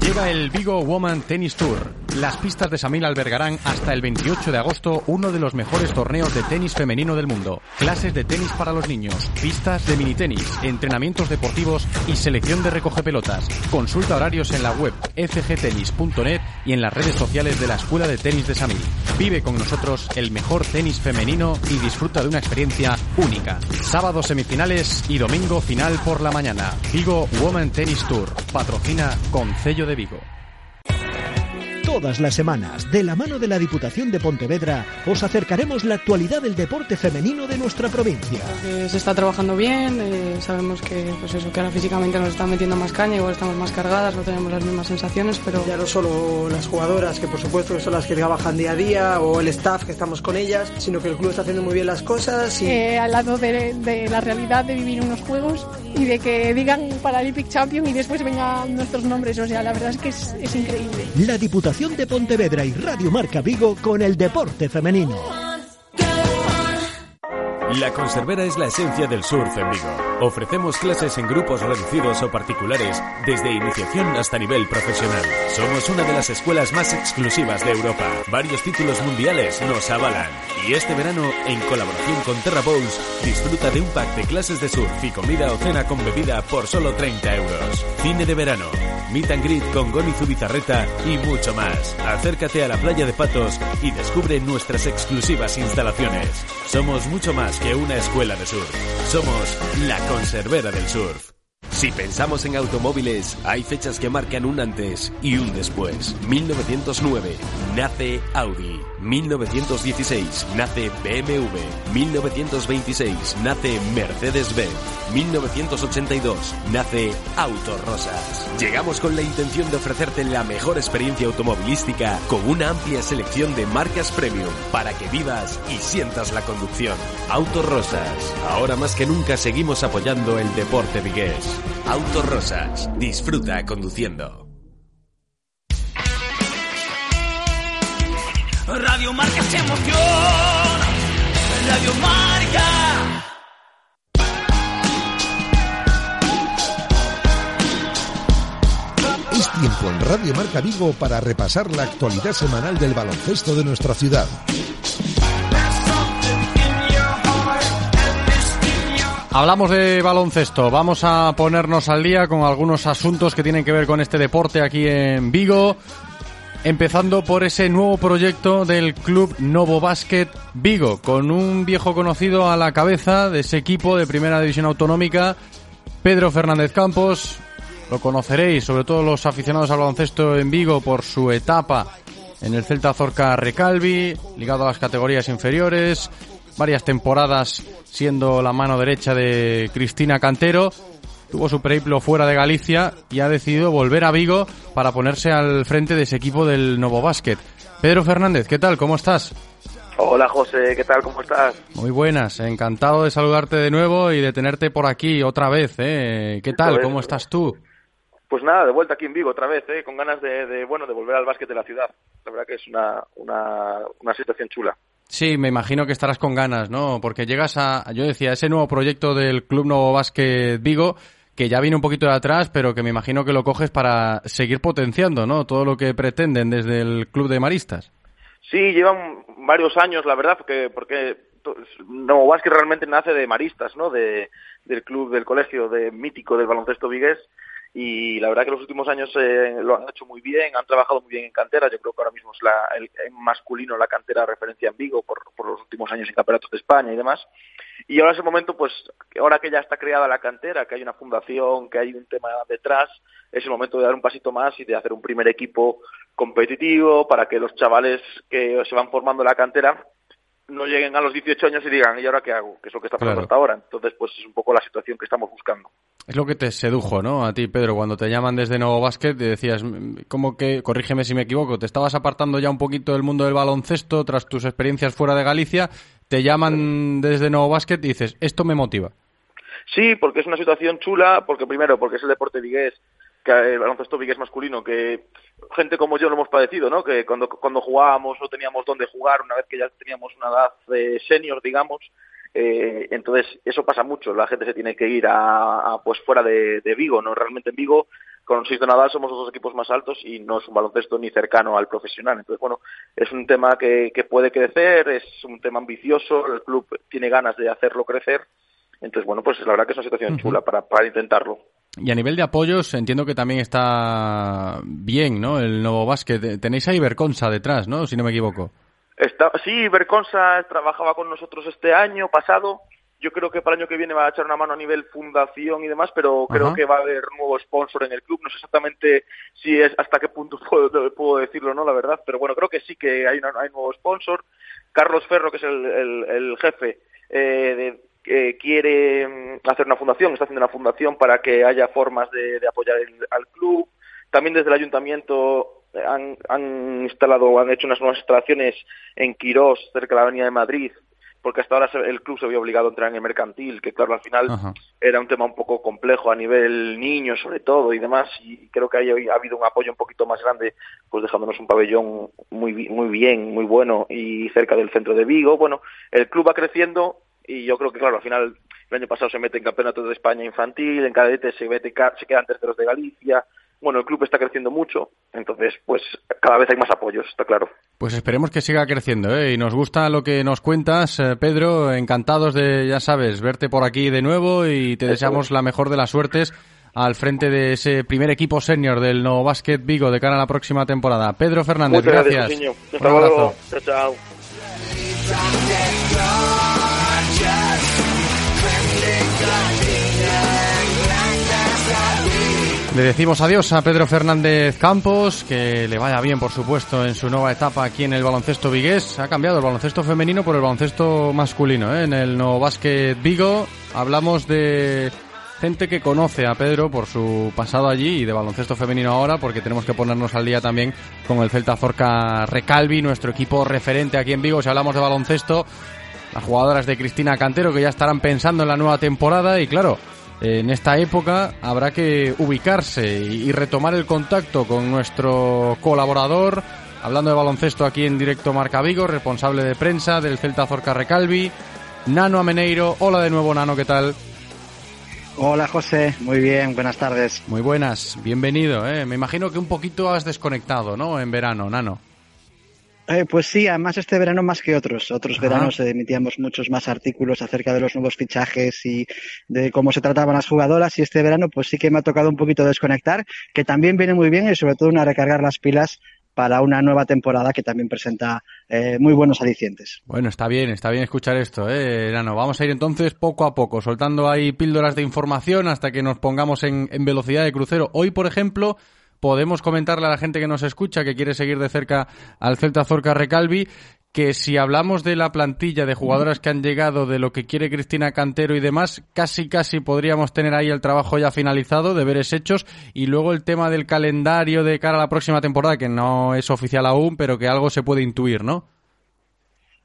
Llega el Vigo Woman Tennis Tour. Las pistas de Samil albergarán hasta el 28 de agosto uno de los mejores torneos de tenis femenino del mundo. Clases de tenis para los niños, pistas de mini tenis, entrenamientos deportivos y selección de recoge pelotas. Consulta horarios en la web fgtenis.net y en las redes sociales de la Escuela de Tenis de Samil. Vive con nosotros el mejor tenis femenino y disfruta de una experiencia única. Sábado semifinales y domingo final por la mañana. Vigo Woman Tennis Tour. Patrocina Concello de Vigo. Todas las semanas, de la mano de la Diputación de Pontevedra, os acercaremos la actualidad del deporte femenino de nuestra provincia. Eh, se está trabajando bien, eh, sabemos que, pues eso, que ahora físicamente nos están metiendo más caña, igual estamos más cargadas, no tenemos las mismas sensaciones, pero... Ya no solo las jugadoras, que por supuesto son las que trabajan día a día, o el staff que estamos con ellas, sino que el club está haciendo muy bien las cosas. Y... Eh, al lado de, de, la realidad de vivir unos juegos y de que digan Paralympic Champion y después vengan nuestros nombres, o sea, la verdad es que es, es increíble. La Diputación de Pontevedra y Radio Marca Vigo con el deporte femenino. La Conservera es la esencia del surf en Vigo. Ofrecemos clases en grupos reducidos o particulares, desde iniciación hasta nivel profesional. Somos una de las escuelas más exclusivas de Europa. Varios títulos mundiales nos avalan. Y este verano, en colaboración con Terra Bowls, disfruta de un pack de clases de surf y comida o cena con bebida por solo 30 euros. Cine de verano, meet and greet con Goni Zubizarreta y mucho más. Acércate a la playa de Patos y descubre nuestras exclusivas instalaciones. Somos mucho más que una escuela de surf. Somos la conservera del surf. Si pensamos en automóviles, hay fechas que marcan un antes y un después. 1909 nace Audi. 1916 nace BMW. 1926 nace Mercedes-Benz. 1982 nace Autorosas. Llegamos con la intención de ofrecerte la mejor experiencia automovilística con una amplia selección de marcas premium para que vivas y sientas la conducción. Autorosas. Ahora más que nunca seguimos apoyando el deporte vigués. Autorosas. Disfruta conduciendo. Radio Marca se emoción. Radio Marca. Es tiempo en Radio Marca Vigo para repasar la actualidad semanal del baloncesto de nuestra ciudad. Hablamos de baloncesto, vamos a ponernos al día con algunos asuntos que tienen que ver con este deporte aquí en Vigo, empezando por ese nuevo proyecto del club Novo Basket Vigo, con un viejo conocido a la cabeza de ese equipo de Primera División Autonómica, Pedro Fernández Campos. Lo conoceréis, sobre todo los aficionados al baloncesto en Vigo, por su etapa en el Celta Zorca Recalvi, ligado a las categorías inferiores, varias temporadas siendo la mano derecha de Cristina Cantero. Tuvo su periplo fuera de Galicia y ha decidido volver a Vigo para ponerse al frente de ese equipo del Novo Basket. Pedro Fernández, ¿qué tal? ¿Cómo estás? Hola José, ¿qué tal? ¿Cómo estás? Muy buenas, encantado de saludarte de nuevo y de tenerte por aquí otra vez. ¿eh? ¿Qué tal? ¿Cómo estás tú? Pues nada, de vuelta aquí en Vigo otra vez, ¿eh? con ganas de, de, bueno, de volver al básquet de la ciudad. La verdad que es una, una, una situación chula. Sí, me imagino que estarás con ganas, ¿no? Porque llegas a, yo decía, ese nuevo proyecto del Club Nuevo Básquet Vigo, que ya viene un poquito de atrás, pero que me imagino que lo coges para seguir potenciando, ¿no? Todo lo que pretenden desde el club de maristas. Sí, llevan varios años, la verdad, porque, porque Nuevo Basket realmente nace de maristas, ¿no? De, del club, del colegio, de mítico del baloncesto vigués y la verdad que los últimos años eh, lo han hecho muy bien, han trabajado muy bien en cantera, yo creo que ahora mismo es la, el, masculino la cantera referencia en Vigo por, por, los últimos años en campeonatos de España y demás. Y ahora es el momento, pues, ahora que ya está creada la cantera, que hay una fundación, que hay un tema detrás, es el momento de dar un pasito más y de hacer un primer equipo competitivo para que los chavales que se van formando en la cantera no lleguen a los 18 años y digan, ¿y ahora qué hago? Que es lo que está pasando hasta ahora. Entonces, pues es un poco la situación que estamos buscando. Es lo que te sedujo, ¿no? A ti, Pedro, cuando te llaman desde Nuevo Básquet, y decías, ¿cómo que, corrígeme si me equivoco, te estabas apartando ya un poquito del mundo del baloncesto tras tus experiencias fuera de Galicia, te llaman desde Nuevo Básquet y dices, esto me motiva. Sí, porque es una situación chula, porque primero, porque es el deporte vigués, que el baloncesto vigués masculino, que gente como yo lo hemos padecido, ¿no? Que cuando, cuando jugábamos no teníamos dónde jugar, una vez que ya teníamos una edad de senior, digamos, eh, entonces eso pasa mucho, la gente se tiene que ir a, pues fuera de, Vigo, ¿no? Realmente en Vigo con Seis de Nadal somos los dos equipos más altos y no es un baloncesto ni cercano al profesional. Entonces, bueno, es un tema que, que puede crecer, es un tema ambicioso, el club tiene ganas de hacerlo crecer. Entonces, bueno, pues la verdad que es una situación chula para, para intentarlo. Y a nivel de apoyos, entiendo que también está bien, ¿no? El nuevo básquet. Tenéis ahí Berconsa detrás, ¿no? Si no me equivoco. Está, sí, Berconsa trabajaba con nosotros este año pasado. Yo creo que para el año que viene va a echar una mano a nivel fundación y demás, pero creo que va a haber nuevo sponsor en el club. No sé exactamente si es hasta qué punto puedo, puedo decirlo, ¿no? La verdad, pero bueno, creo que sí que hay, una, hay nuevo sponsor. Carlos Ferro, que es el, el, jefe eh, de eh, quiere mm, hacer una fundación, está haciendo una fundación para que haya formas de, apoyar al club. También desde el ayuntamiento han, han instalado, han hecho unas nuevas instalaciones en Quirós, cerca de la Avenida de Madrid, porque hasta ahora el club se había obligado a entrar en el mercantil, que claro, al final era un tema un poco complejo a nivel niño sobre todo y demás, y creo que ahí ha habido un apoyo un poquito más grande, pues dejándonos un pabellón muy, muy bien, muy bueno y cerca del centro de Vigo. Bueno, el club va creciendo y yo creo que claro al final el año pasado se mete en campeonatos de España infantil en cadete se mete se quedan terceros de Galicia bueno el club está creciendo mucho entonces pues cada vez hay más apoyos está claro pues esperemos que siga creciendo ¿eh? y nos gusta lo que nos cuentas eh, Pedro encantados de ya sabes verte por aquí de nuevo y te deseamos la mejor de las suertes al frente de ese primer equipo senior del No Basket Vigo de cara a la próxima temporada. Pedro Fernández, gracias. Un abrazo. Chao, chao. Le decimos adiós a Pedro Fernández Campos, que le vaya bien, por supuesto, en su nueva etapa aquí en el baloncesto vigués. Ha cambiado el baloncesto femenino por el baloncesto masculino. ¿eh? En el No Basket Vigo hablamos de gente que conoce a Pedro por su pasado allí y de baloncesto femenino ahora, porque tenemos que ponernos al día también con el Celta Zorca Recalvi, nuestro equipo referente aquí en Vigo. Si hablamos de baloncesto, las jugadoras de Cristina Cantero que ya estarán pensando en la nueva temporada y claro, en esta época habrá que ubicarse y retomar el contacto con nuestro colaborador, hablando de baloncesto aquí en directo Marca Vigo, responsable de prensa del Celta Zorca Recalvi, Nano Ameneiro. Hola de nuevo, Nano, ¿qué tal? Hola José, muy bien, buenas tardes. Muy buenas, bienvenido. ¿eh? Me imagino que un poquito has desconectado, ¿no? En verano, Nano. Eh, pues sí, además este verano más que otros. Otros veranos emitíamos muchos más artículos acerca de los nuevos fichajes y de cómo se trataban las jugadoras y este verano pues sí que me ha tocado un poquito desconectar, que también viene muy bien y sobre todo una recargar las pilas para una nueva temporada que también presenta eh, muy buenos alicientes. Bueno, está bien, está bien escuchar esto, eh, Nano. Vamos a ir entonces poco a poco, soltando ahí píldoras de información hasta que nos pongamos en, en velocidad de crucero. Hoy, por ejemplo, podemos comentarle a la gente que nos escucha, que quiere seguir de cerca al Celta Zorca Recalvi, que si hablamos de la plantilla de jugadoras que han llegado, de lo que quiere Cristina Cantero y demás, casi casi podríamos tener ahí el trabajo ya finalizado, deberes hechos, y luego el tema del calendario de cara a la próxima temporada, que no es oficial aún, pero que algo se puede intuir, ¿no?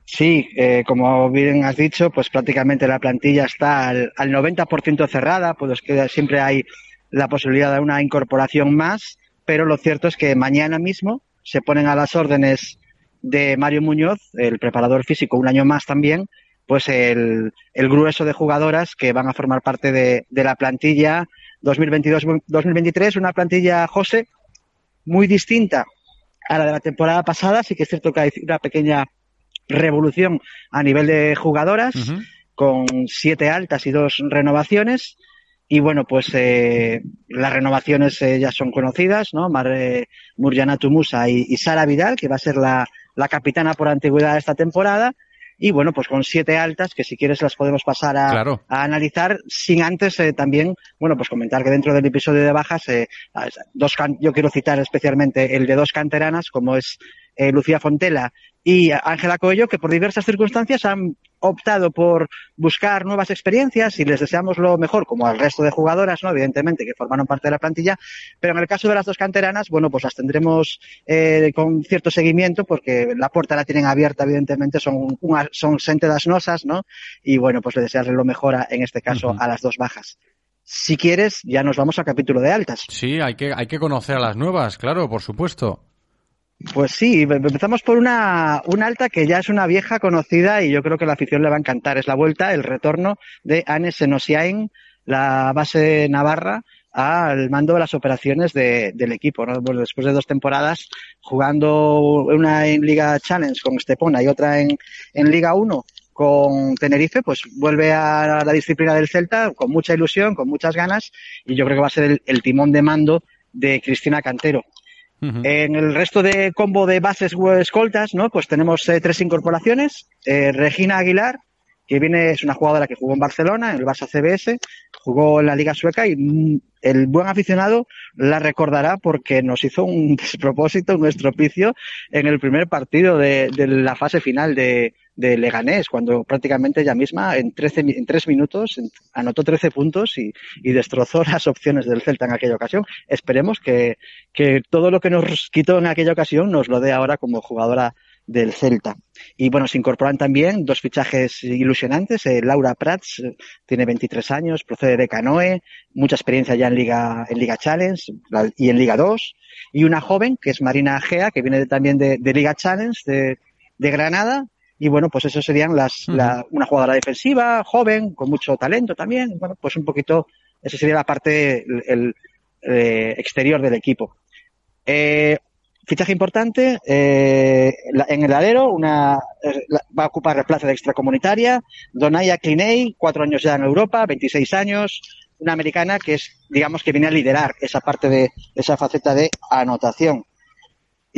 Sí, eh, como bien has dicho, pues prácticamente la plantilla está al, al 90% cerrada, pues que siempre hay la posibilidad de una incorporación más pero lo cierto es que mañana mismo se ponen a las órdenes de Mario Muñoz, el preparador físico, un año más también, pues el, el grueso de jugadoras que van a formar parte de, de la plantilla 2022-2023, una plantilla, José, muy distinta a la de la temporada pasada. Sí que es cierto que hay una pequeña revolución a nivel de jugadoras, con siete altas y dos renovaciones. Y bueno, pues eh, las renovaciones eh, ya son conocidas, ¿no? Mar, eh, Murjana Tumusa y, y, Sara Vidal, que va a ser la, la capitana por antigüedad de esta temporada. Y bueno, pues con siete altas, que si quieres las podemos pasar a, Claro. a analizar, sin antes eh, también, bueno, pues comentar que dentro del episodio de bajas, eh, dos can- yo quiero citar especialmente el de dos canteranas, como es eh, Lucía Fontela y Ángela Coello, que por diversas circunstancias han optado por buscar nuevas experiencias y les deseamos lo mejor, como al resto de jugadoras, ¿no? evidentemente, que formaron parte de la plantilla, pero en el caso de las dos canteranas, bueno, pues las tendremos eh, con cierto seguimiento, porque la puerta la tienen abierta, evidentemente, son, una, son das nosas, ¿no? Y bueno, pues le desearle lo mejor, a- en este caso, a las dos bajas. Si quieres, ya nos vamos al capítulo de altas. Sí, hay que, hay que conocer a las nuevas, claro, por supuesto. Pues sí, em- empezamos por una, una alta que ya es una vieja conocida y yo creo que la afición le va a encantar. Es la vuelta, el retorno de Anne Senosiain, la base navarra, al mando de las operaciones de- del equipo. ¿no? Bueno, después de dos temporadas jugando una en Liga Challenge con Estepona y otra en, en Liga 1 con Tenerife, pues vuelve a la disciplina del Celta con mucha ilusión, con muchas ganas y yo creo que va a ser el- el timón de mando de Cristina Cantero. En el resto de combo de bases escoltas, ¿no? Pues tenemos eh, tres incorporaciones. Eh, Regina Aguilar, que viene, es una jugadora que jugó en Barcelona, en el Barça CBS, jugó en la Liga Sueca y mm, el buen aficionado la recordará porque nos hizo un despropósito, un estropicio en el primer partido de la fase final de, de Leganés, cuando prácticamente ella misma en, 13, mi- en tres minutos en- anotó 13 puntos y, destrozó las opciones del Celta en aquella ocasión. Esperemos que, que todo lo que nos quitó en aquella ocasión nos lo dé ahora como jugadora del Celta. Y bueno, se incorporan también dos fichajes ilusionantes. Eh, Laura Prats eh, tiene 23 años, procede de Canoe, mucha experiencia ya en Liga, en Liga Challenge y en Liga 2. Y una joven, que es Marina Gea, que viene también de, Liga Challenge de Granada. Y bueno, pues eso serían las, la- una jugadora defensiva, joven, con mucho talento también. Bueno, pues un poquito, esa sería la parte el, el, eh, exterior del equipo. Eh, fichaje importante, eh, la- en el alero, una, eh, la- va a ocupar la plaza de extracomunitaria, Donaya Cliney, cuatro años ya en Europa, 26 años, una americana que es, digamos, que viene a liderar esa parte de esa faceta de anotación.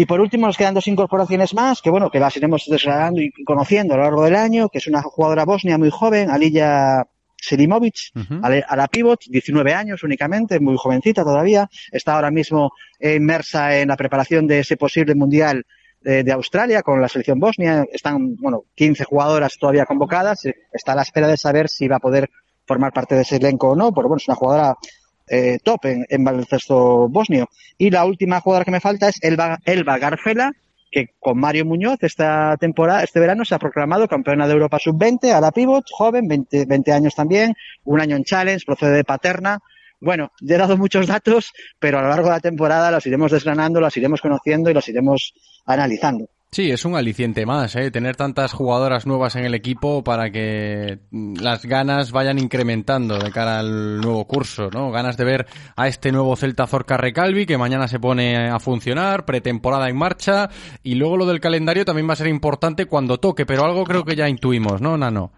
Y por último nos quedan dos incorporaciones más, que bueno, que las iremos desgranando y conociendo a lo largo del año, que es una jugadora bosnia muy joven, Alija Selimovic, a la- a la pivot, 19 años únicamente, muy jovencita todavía, está ahora mismo inmersa en la preparación de ese posible mundial de, de Australia con la selección bosnia, están, bueno, 15 jugadoras todavía convocadas, eh, está a la espera de saber si va a poder formar parte de ese elenco o no, pero bueno, es una jugadora eh, top en, baloncesto bosnio. Y la última jugadora que me falta es Elba, Elba Garfela, que con Mario Muñoz esta temporada, este verano se ha proclamado campeona de Europa sub-20 a la pivot, joven, 20, 20 años también, un año en challenge, procede de Paterna. Bueno, he dado muchos datos, pero a lo largo de la temporada los iremos desgranando, los iremos conociendo y los iremos analizando. Sí, es un aliciente más, ¿eh? tener tantas jugadoras nuevas en el equipo para que mm, las ganas vayan incrementando de cara al nuevo curso, ¿no? Ganas de ver a este nuevo Celta Zorca Recalvi que mañana se pone a funcionar, pretemporada en marcha y luego lo del calendario también va a ser importante cuando toque, pero algo creo que ya intuimos, ¿no, Nano?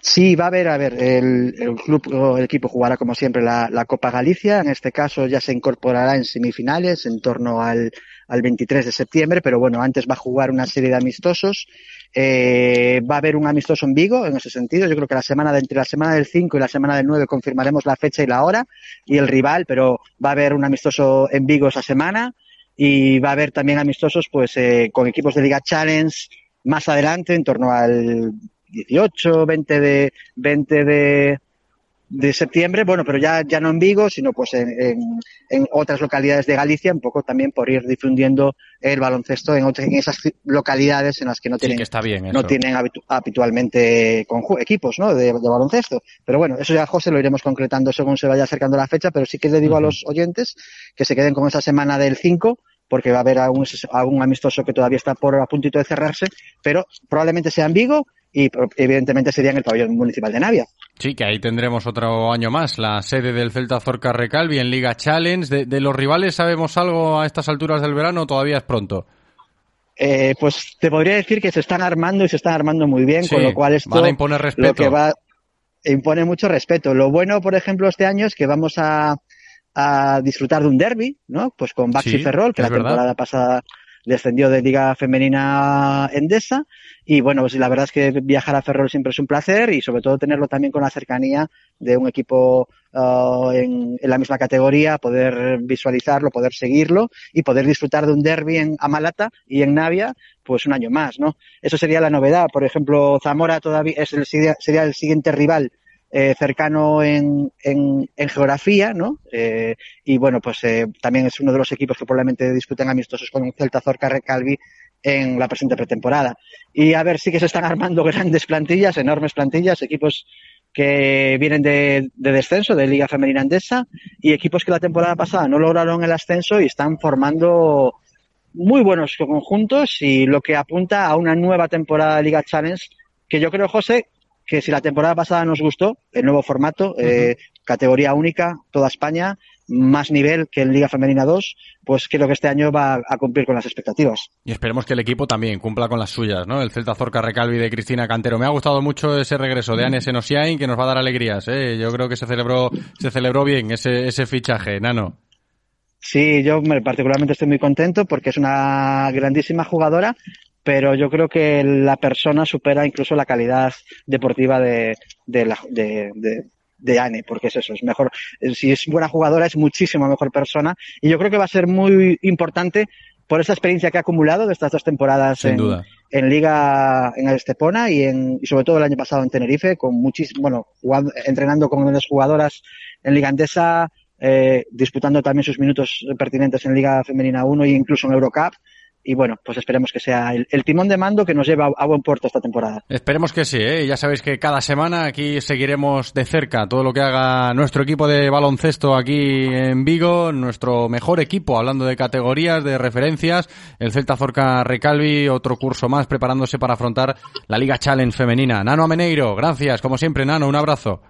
Sí, va a haber, a ver, el, el club o el equipo jugará como siempre la, la Copa Galicia. En este caso ya se incorporará en semifinales en torno al, al 23 de septiembre, pero bueno, antes va a jugar una serie de amistosos. Eh, va a haber un amistoso en Vigo en ese sentido. Yo creo que la semana de, entre la semana del 5 y la semana del 9 confirmaremos la fecha y la hora y el rival, pero va a haber un amistoso en Vigo esa semana y va a haber también amistosos pues eh, con equipos de Liga Challenge más adelante, en torno al 18, 20 de, 20 de, de septiembre, bueno, pero ya, ya no en Vigo, sino pues en, en, en otras localidades de Galicia, un poco también por ir difundiendo el baloncesto en, otras, en esas localidades en las que no Sí, tienen, que está bien no tienen habitu- habitualmente equipos ¿no? de, de baloncesto. Pero bueno, eso ya, José, lo iremos concretando según se vaya acercando la fecha, pero sí que le digo a los oyentes que se queden con esa semana del 5 porque va a haber algún, algún amistoso que todavía está por a puntito de cerrarse, pero probablemente sea en Vigo y evidentemente sería en el pabellón municipal de Navia. Sí, que ahí tendremos otro año más, la sede del Celta Zorca Recalvi en Liga Challenge. De, los rivales sabemos algo a estas alturas del verano o todavía es pronto? Eh, pues te podría decir que se están armando y se están armando muy bien, con lo cual esto van a imponer respeto. lo que va impone mucho respeto. Lo bueno, por ejemplo, este año es que vamos a, a disfrutar de un derby, ¿no? Pues con Baxi Ferrol, que la temporada pasada descendió de Liga Femenina Endesa. Y bueno, pues la verdad es que viajar a Ferrol siempre es un placer y sobre todo tenerlo también con la cercanía de un equipo uh, en, la misma categoría, poder visualizarlo, poder seguirlo y poder disfrutar de un derby en Amalata y en Navia, pues un año más, ¿no? Eso sería la novedad. Por ejemplo, Zamora todavía es el, sería el siguiente rival eh, cercano en, en, geografía, ¿no? Eh, y bueno, pues eh, también es uno de los equipos que probablemente disputen amistosos con Celta Zorca Recalvi en la presente pretemporada. Y a ver, sí que se están armando grandes plantillas, enormes plantillas, equipos que vienen de, de, descenso, de Liga Femenina Andesa, y equipos que la temporada pasada no lograron el ascenso y están formando muy buenos conjuntos y lo que apunta a una nueva temporada de Liga Challenge que yo creo, José, que si la temporada pasada nos gustó, el nuevo formato, eh, categoría única, toda España, más nivel que en Liga Femenina 2, pues creo que este año va a cumplir con las expectativas. Y esperemos que el equipo también cumpla con las suyas, ¿no? El Celta Zorca Recalvi de Cristina Cantero. Me ha gustado mucho ese regreso de Anne Senosiain, que nos va a dar alegrías, ¿eh? Yo creo que se celebró, se celebró bien ese, ese fichaje, Nano. Sí, yo particularmente estoy muy contento porque es una grandísima jugadora pero yo creo que la persona supera incluso la calidad deportiva de, de, la, de, de, Anne, porque es eso, es mejor, si es buena jugadora es muchísimo mejor persona y yo creo que va a ser muy importante por esa experiencia que ha acumulado de estas dos temporadas en, en, Liga en el Estepona y, en, y sobre todo el año pasado en Tenerife, con muchísimo, bueno, entrenando con grandes jugadoras en Liga Andesa, eh, disputando también sus minutos pertinentes en Liga Femenina 1 e incluso en Eurocup y bueno, pues esperemos que sea el, timón de mando que nos lleva a, buen puerto esta temporada. Esperemos que sí, ¿eh? ya sabéis que cada semana aquí seguiremos de cerca todo lo que haga nuestro equipo de baloncesto aquí en Vigo, nuestro mejor equipo, hablando de categorías, de referencias, el Celta Zorca Recalvi, otro curso más preparándose para afrontar la Liga Challenge femenina. Nano Ameneiro, gracias, como siempre, Nano, un abrazo.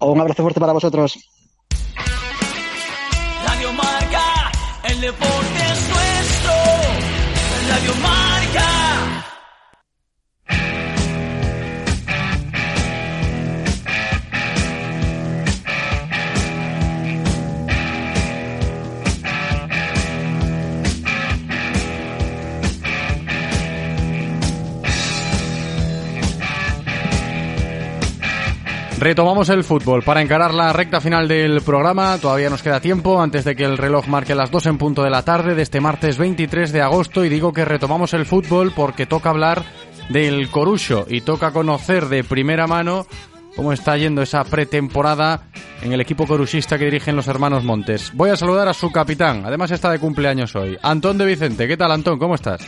Un abrazo fuerte para vosotros. Radio Marca, el deporte Retomamos el fútbol para encarar la recta final del programa. Todavía nos queda tiempo antes de que el reloj marque las 2 en punto de la tarde de este martes 23 de agosto. Y digo que retomamos el fútbol porque toca hablar del Corucho y toca conocer de primera mano cómo está yendo esa pretemporada en el equipo coruchista que dirigen los hermanos Montes. Voy a saludar a su capitán, además está de cumpleaños hoy, Antón de Vicente. ¿Qué tal, Antón? ¿Cómo estás?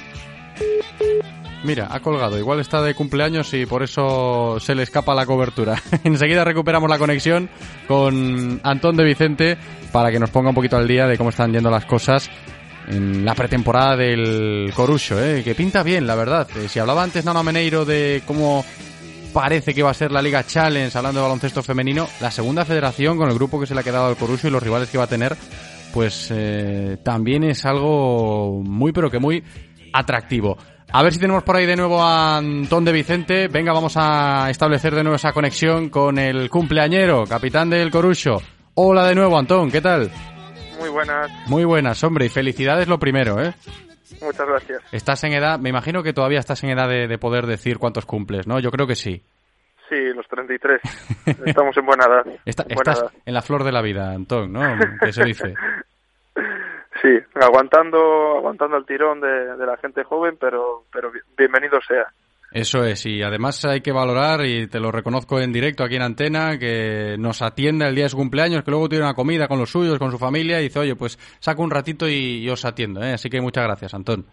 Mira, ha colgado. Igual está de cumpleaños y por eso se le escapa la cobertura. Enseguida recuperamos la conexión con Antón de Vicente para que nos ponga un poquito al día de cómo están yendo las cosas en la pretemporada del Corucho, ¿eh? que pinta bien, la verdad. Eh, si hablaba antes Nano Meneiro de cómo parece que va a ser la Liga Challenge, hablando de baloncesto femenino, la segunda federación con el grupo que se le ha quedado al Corucho y los rivales que va a tener, pues eh, también es algo muy, pero que muy atractivo. A ver si tenemos por ahí de nuevo a Antón de Vicente. Venga, vamos a establecer de nuevo esa conexión con el cumpleañero, capitán del Corucho. Hola de nuevo, Antón, ¿qué tal? Muy buenas. Muy buenas, hombre, y felicidades lo primero, ¿eh? Muchas gracias. Estás en edad, me imagino que todavía estás en edad de, poder decir cuántos cumples, ¿no? Yo creo que sí. Sí, los 33. Estamos en buena edad. estás en la flor de la vida, Antón, ¿no? Que se dice. Sí, aguantando, aguantando el tirón de, la gente joven, pero, pero bienvenido sea. Eso es, y además hay que valorar, y te lo reconozco en directo aquí en Antena, que nos atienda el día de su cumpleaños, que luego tiene una comida con los suyos, con su familia, y dice, oye, pues saco un ratito y, os atiendo, ¿eh? Así que muchas gracias, Antón.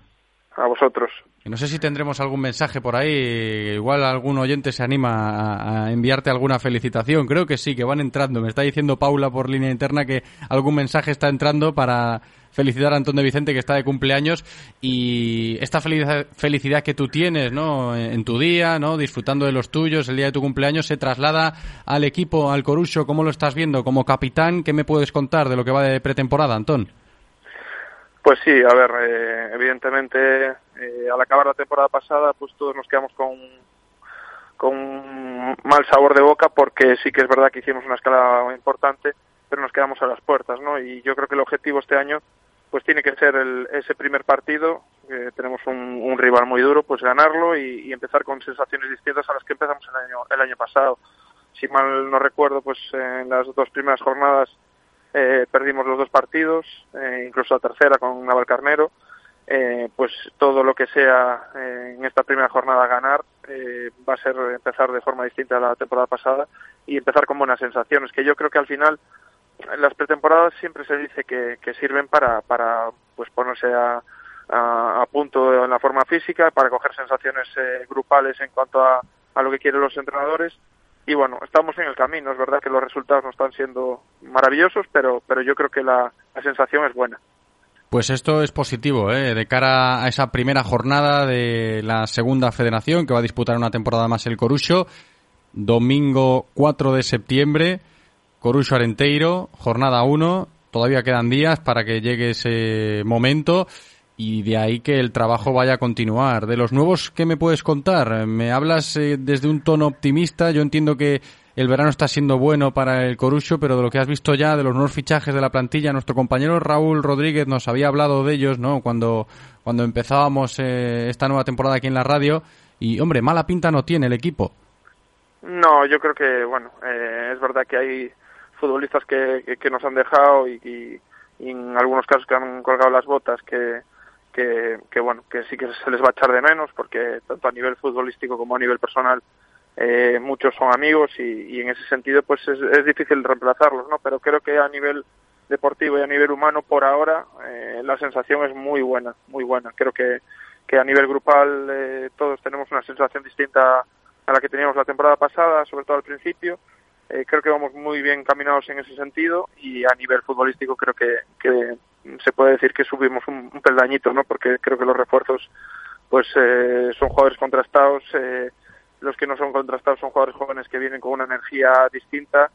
a vosotros. Y no sé si tendremos algún mensaje por ahí, igual algún oyente se anima a, a, enviarte alguna felicitación. Creo que sí, que van entrando. Me está diciendo Paula por línea interna que algún mensaje está entrando para felicitar a Antón de Vicente que está de cumpleaños y esta felicidad, que tú tienes, ¿no? En tu día, ¿no? Disfrutando de los tuyos, el día de tu cumpleaños se traslada al equipo, al Corucho. ¿Cómo lo estás viendo? Como capitán, ¿qué me puedes contar de lo que va de pretemporada, Antón? Pues sí, a ver, eh, evidentemente eh, al acabar la temporada pasada, pues todos nos quedamos con, con un mal sabor de boca porque sí que es verdad que hicimos una escala importante, pero nos quedamos a las puertas, ¿no? Y yo creo que el objetivo este año, pues tiene que ser el, ese primer partido, que tenemos un, un, rival muy duro, pues ganarlo y, y, empezar con sensaciones distintas a las que empezamos el año, el año pasado. Si mal no recuerdo, pues en las dos primeras jornadas eh, perdimos los dos partidos, eh, incluso la tercera con Navalcarnero. Eh, pues todo lo que sea eh, en esta primera jornada ganar eh, va a ser empezar de forma distinta a la temporada pasada y empezar con buenas sensaciones, que yo creo que al final las pretemporadas siempre se dice que, sirven para, para pues ponerse a, punto en la forma física, para coger sensaciones eh, grupales en cuanto a, a lo que quieren los entrenadores y bueno, estamos en el camino. Es verdad que los resultados no están siendo maravillosos, pero, pero yo creo que la, la sensación es buena. Pues esto es positivo, ¿eh? de cara a esa primera jornada de la segunda federación que va a disputar una temporada más el Corucho. Domingo 4 de septiembre, Corucho Arenteiro, jornada 1. Todavía quedan días para que llegue ese momento y de ahí que el trabajo vaya a continuar. De los nuevos, ¿qué me puedes contar? Me hablas eh, desde un tono optimista. Yo entiendo que el verano está siendo bueno para el Corucho, pero de lo que has visto ya, de los nuevos fichajes de la plantilla, nuestro compañero Raúl Rodríguez nos había hablado de ellos, ¿no? Cuando, cuando empezábamos eh, esta nueva temporada aquí en la radio. Y, hombre, mala pinta no tiene el equipo. No, yo creo que, bueno, eh, es verdad que hay futbolistas que, nos han dejado y, y, y, en algunos casos que han colgado las botas que, que, que, bueno, que sí que se les va a echar de menos porque tanto a nivel futbolístico como a nivel personal eh, muchos son amigos y, y, en ese sentido pues es, es, difícil reemplazarlos, ¿no? Pero creo que a nivel deportivo y a nivel humano por ahora eh, la sensación es muy buena, muy buena. Creo que, que a nivel grupal eh, todos tenemos una sensación distinta a la que teníamos la temporada pasada, sobre todo al principio. Eh, creo que vamos muy bien caminados en ese sentido y a nivel futbolístico creo que, que se puede decir que subimos un, un peldañito, ¿no? Porque creo que los refuerzos pues eh, son jugadores contrastados, eh, los que no son contrastados son jugadores jóvenes que vienen con una energía distinta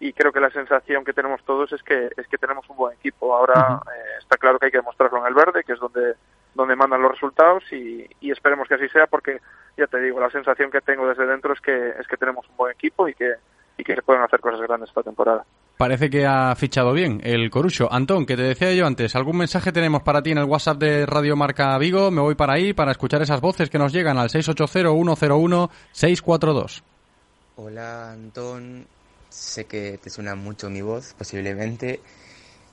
y creo que la sensación que tenemos todos es que es que tenemos un buen equipo. Ahora eh, está claro que hay que demostrarlo en el verde, que es donde donde mandan los resultados y, y, esperemos que así sea porque ya te digo, la sensación que tengo desde dentro es que es que tenemos un buen equipo y que y que se pueden hacer cosas grandes esta temporada. Parece que ha fichado bien el Corucho. Antón, que te decía yo antes, ¿algún mensaje tenemos para ti en el WhatsApp de Radio Marca Vigo? Me voy para ahí para escuchar esas voces que nos llegan al 680-101-642. Hola, Antón. Sé que te suena mucho mi voz, posiblemente.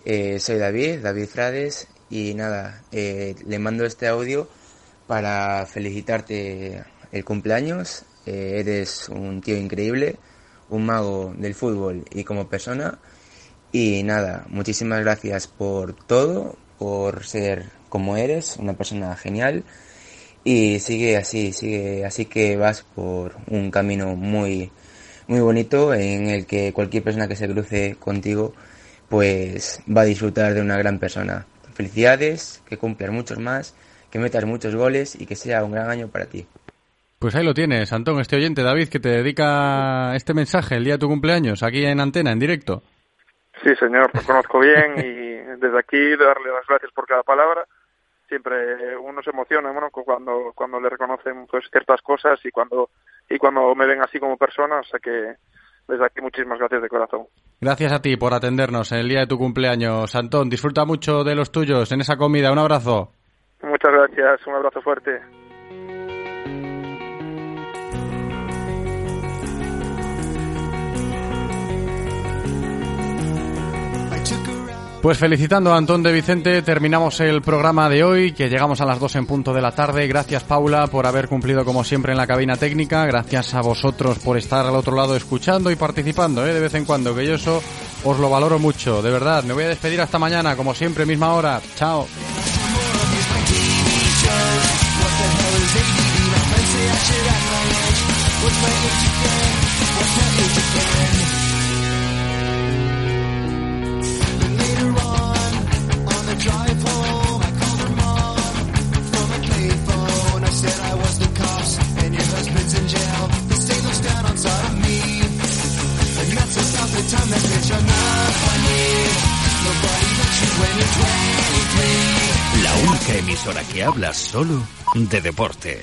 Eh, soy David, David Frades, y nada, eh, le mando este audio para felicitarte el cumpleaños. Eh, eres un tío increíble un mago del fútbol y como persona. Y nada, muchísimas gracias por todo, por ser como eres, una persona genial. Y sigue así, sigue así que vas por un camino muy, muy bonito en el que cualquier persona que se cruce contigo pues va a disfrutar de una gran persona. Felicidades, que cumplas muchos más, que metas muchos goles y que sea un gran año para ti. Pues ahí lo tienes, Antón, este oyente, David, que te dedica este mensaje el día de tu cumpleaños, aquí en antena, en directo. Sí, señor, lo conozco bien y desde aquí darle las gracias por cada palabra. Siempre uno se emociona bueno, cuando, cuando le reconocen pues ciertas cosas y cuando, y cuando me ven así como persona, o sea que desde aquí muchísimas gracias de corazón. Gracias a ti por atendernos en el día de tu cumpleaños, Antón. Disfruta mucho de los tuyos en esa comida. Un abrazo. Muchas gracias, un abrazo fuerte. Pues felicitando a Antón de Vicente, terminamos el programa de hoy, que llegamos a las 2 en punto de la tarde. Gracias Paula por haber cumplido como siempre en la cabina técnica. Gracias a vosotros por estar al otro lado escuchando y participando ¿eh? de vez en cuando, que yo eso os lo valoro mucho. De verdad, me voy a despedir hasta mañana, como siempre, misma hora. Chao. La única emisora que habla solo de deporte.